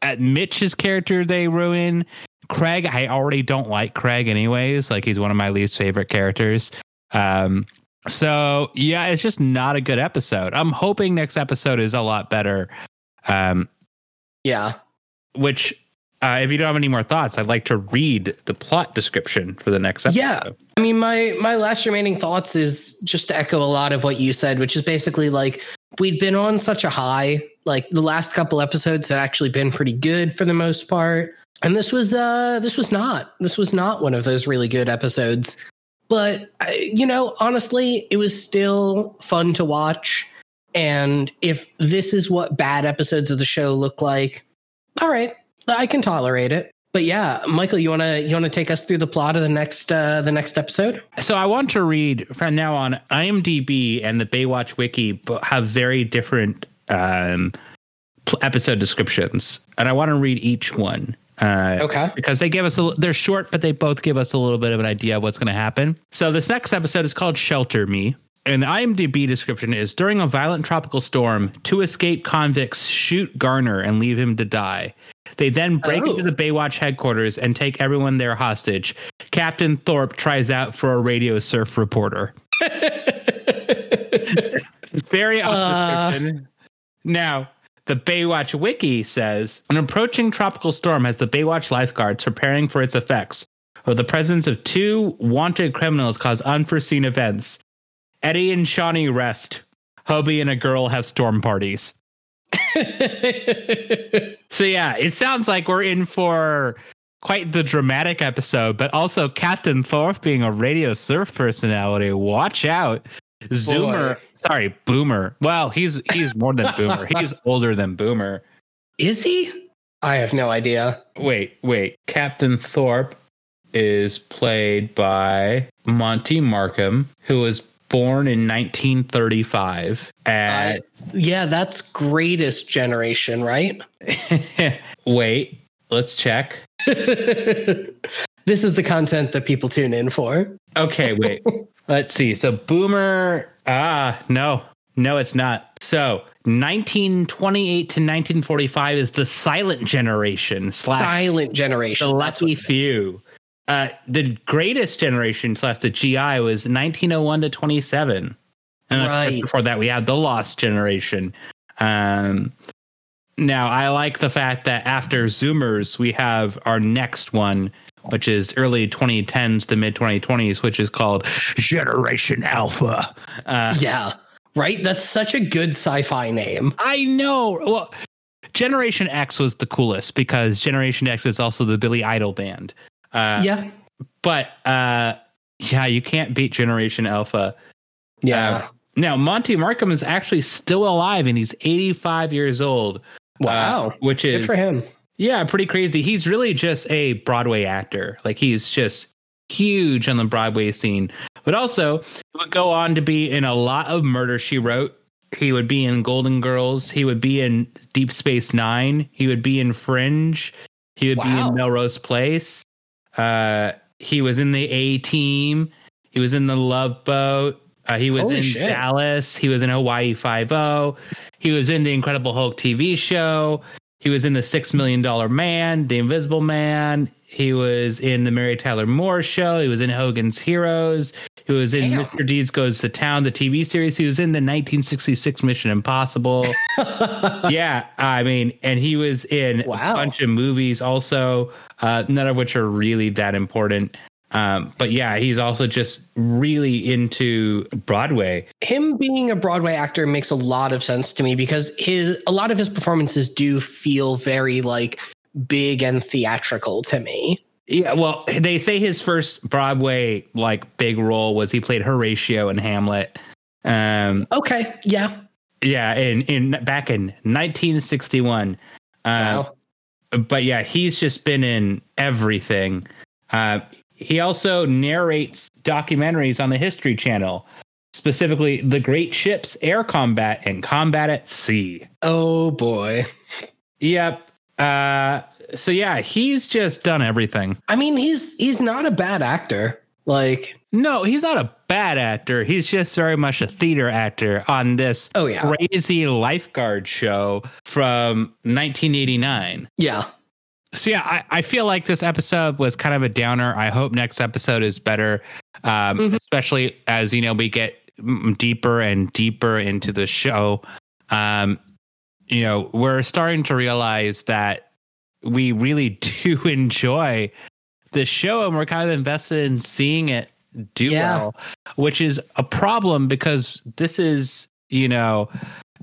At Mitch's character, they ruin. Craig, I already don't like Craig, anyways. Like he's one of my least favorite characters. Um, so yeah, it's just not a good episode. I'm hoping next episode is a lot better. Um, yeah. which, uh, if you don't have any more thoughts, I'd like to read the plot description for the next episode. Yeah. I mean, my my last remaining thoughts is just to echo a lot of what you said, which is basically like we'd been on such a high. Like the last couple episodes had actually been pretty good for the most part, and this was uh this was not. This was not one of those really good episodes. But you know, honestly, it was still fun to watch. And if this is what bad episodes of the show look like, all right, I can tolerate it. But yeah, Michael, you wanna you wanna take us through the plot of the next uh, the next episode? So I want to read from now on. IMDb and the Baywatch Wiki have very different um, episode descriptions, and I want to read each one. Uh, Okay. because they give us a, they're short, but they both give us a little bit of an idea of what's going to happen. So this next episode is called Shelter Me. And the IMDb description is during a violent tropical storm, two escaped convicts shoot Garner and leave him to die. They then break Oh. into the Baywatch headquarters and take everyone there hostage. Captain Thorpe tries out for a radio surf reporter. Very Uh. now, the Baywatch wiki says an approaching tropical storm has the Baywatch lifeguards preparing for its effects. Or the presence of two wanted criminals cause unforeseen events. Eddie and Shauni rest. Hobie and a girl have storm parties. So yeah, it sounds like we're in for quite the dramatic episode, but also Captain Thorpe being a radio surf personality. Watch out. Zoomer, Boy. sorry, Boomer. Well, he's he's more than Boomer. he's older than Boomer. Is he? I have no idea. Wait, wait. Captain Thorpe is played by Monte Markham, who was born in 1935 at Yeah, that's greatest generation, right? wait, let's check. this is the content that people tune in for. Okay, wait. Let's see. So Boomer ah, no. No, it's not. So 1928 to 1945 is the silent generation slash Silent generation. the lucky few. Uh, the greatest generation slash the GI was 1901 to 27. And Right. before that, we had the lost generation. Um, now, I like the fact that after Zoomers, we have our next one, which is early 2010s to mid 2020s, which is called Generation Alpha. Uh, Yeah. Right? That's such a good sci-fi name. I know. Well, Generation X was the coolest because Generation X is also the Billy Idol band. Uh, yeah. But uh, yeah, you can't beat Generation Alpha. Yeah. Now, Monte Markham is actually still alive and he's 85 years old. wow. uh, which Good is for him. yeah, pretty crazy. He's really just a Broadway actor. Like he's just huge on the Broadway scene. But also, he would go on to be in a lot of Murder She Wrote. He would be in Golden Girls. He would be in Deep Space Nine. He would be in Fringe. He would be in Melrose Place. Uh, he was in the A Team. He was in the Love Boat. Uh, he was Holy in shit. Dallas. He was in Hawaii Five O. He was in the Incredible Hulk TV show. He was in the Six Million Dollar Man, The Invisible Man. He was in the Mary Tyler Moore show. He was in Hogan's Heroes. He was in Damn. Mr. Deeds Goes to Town, the TV series. He was in the 1966 Mission Impossible. yeah, I mean, and he was in Wow. a bunch of movies also, uh, none of which are really that important. Um, but yeah, he's also just really into Broadway. him being a Broadway actor makes a lot of sense to me because his a lot of his performances do feel very like big and theatrical to me. Yeah, well, they say his first Broadway like big role was he played Horatio in Hamlet. Um, Okay, yeah. yeah, in in back in 1961. Uh, Wow. But yeah, he's just been in everything. Uh, he also narrates documentaries on the History Channel, specifically The Great Ships, Air Combat, and Combat at Sea. Oh boy. Yep. Uh, so yeah, he's just done everything. I mean, he's he's not a bad actor. Like, No, he's not a bad actor. He's just very much a theater actor on this oh yeah. crazy lifeguard show from 1989. Yeah. So yeah, I, I feel like this episode was kind of a downer. I hope next episode is better, um, Mhm. especially as you know we get deeper and deeper into the show. Um, you know, we're starting to realize that we really do enjoy the show, and we're kind of invested in seeing it do Yeah. well, which is a problem because this is you know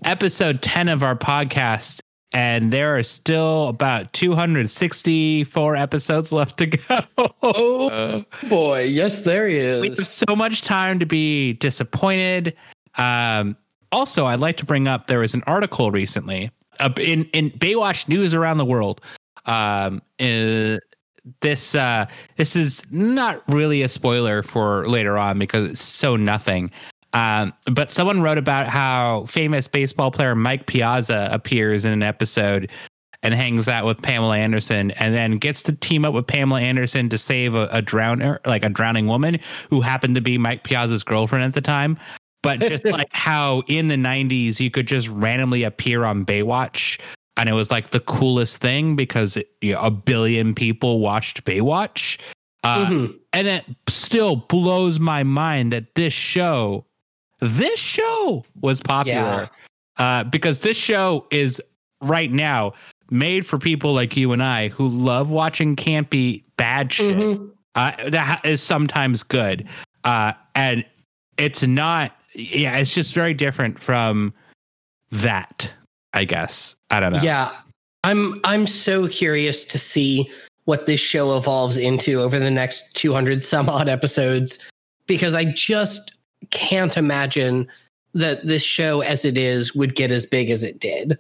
episode 10 of our podcast and there are still about 264 episodes left to go. Oh Uh, boy. Yes, there he we have is. so much time to be disappointed. Um, also, I'd like to bring up there was an article recently uh, in in Baywatch news around the world. Um, uh, this uh, this is not really a spoiler for later on because it's so nothing. Um, but someone wrote about how famous baseball player Mike Piazza appears in an episode and hangs out with Pamela Anderson and then gets to team up with Pamela Anderson to save a, a drowner, like a drowning woman who happened to be Mike Piazza's girlfriend at the time. But just like how in the 90s you could just randomly appear on Baywatch. And it was like the coolest thing because it, you know, a billion people watched Baywatch. Uh, Mhm. and it still blows my mind that this show this show was popular uh, because this show is right now made for people like you and i who love watching campy bad shit Mhm. uh, that ha- is sometimes good uh, and it's not yeah it's just very different from that i guess i don't know Yeah. I'm I'm so curious to see what this show evolves into over the next 200 some odd episodes because I just can't imagine that this show as it is would get as big as it did.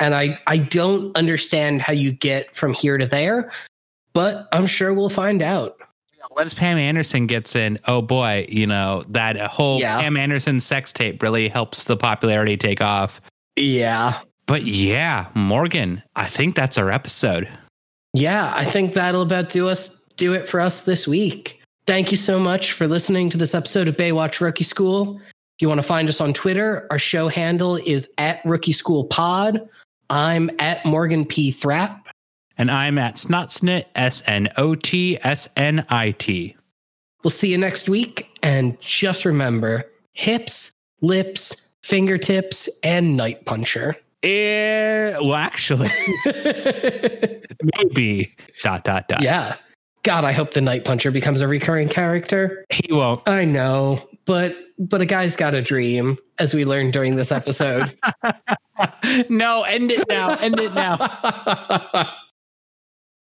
And I I don't understand how you get from here to there, but I'm sure we'll find out. once Pam Anderson gets in, oh boy, you know, that whole Yeah. Pam Anderson sex tape really helps the popularity take off. Yeah. But yeah, Morgan, I think that's our episode. Yeah, I think that'll about do us do it for us this week. Thank you so much for listening to this episode of Baywatch Rookie School. If you want to find us on Twitter, our show handle is at Rookie School Pod. I'm at Morgan P. Thrapp. And I'm at Snotsnit, S N O T S N I T. We'll see you next week. And just remember hips, lips, fingertips, and night puncher. Eh, well, actually, maybe dot dot dot. yeah. God, I hope the night puncher becomes a recurring character. He won't. I know, but but a guy's got a dream, as we learned during this episode. no, end it now. End it now.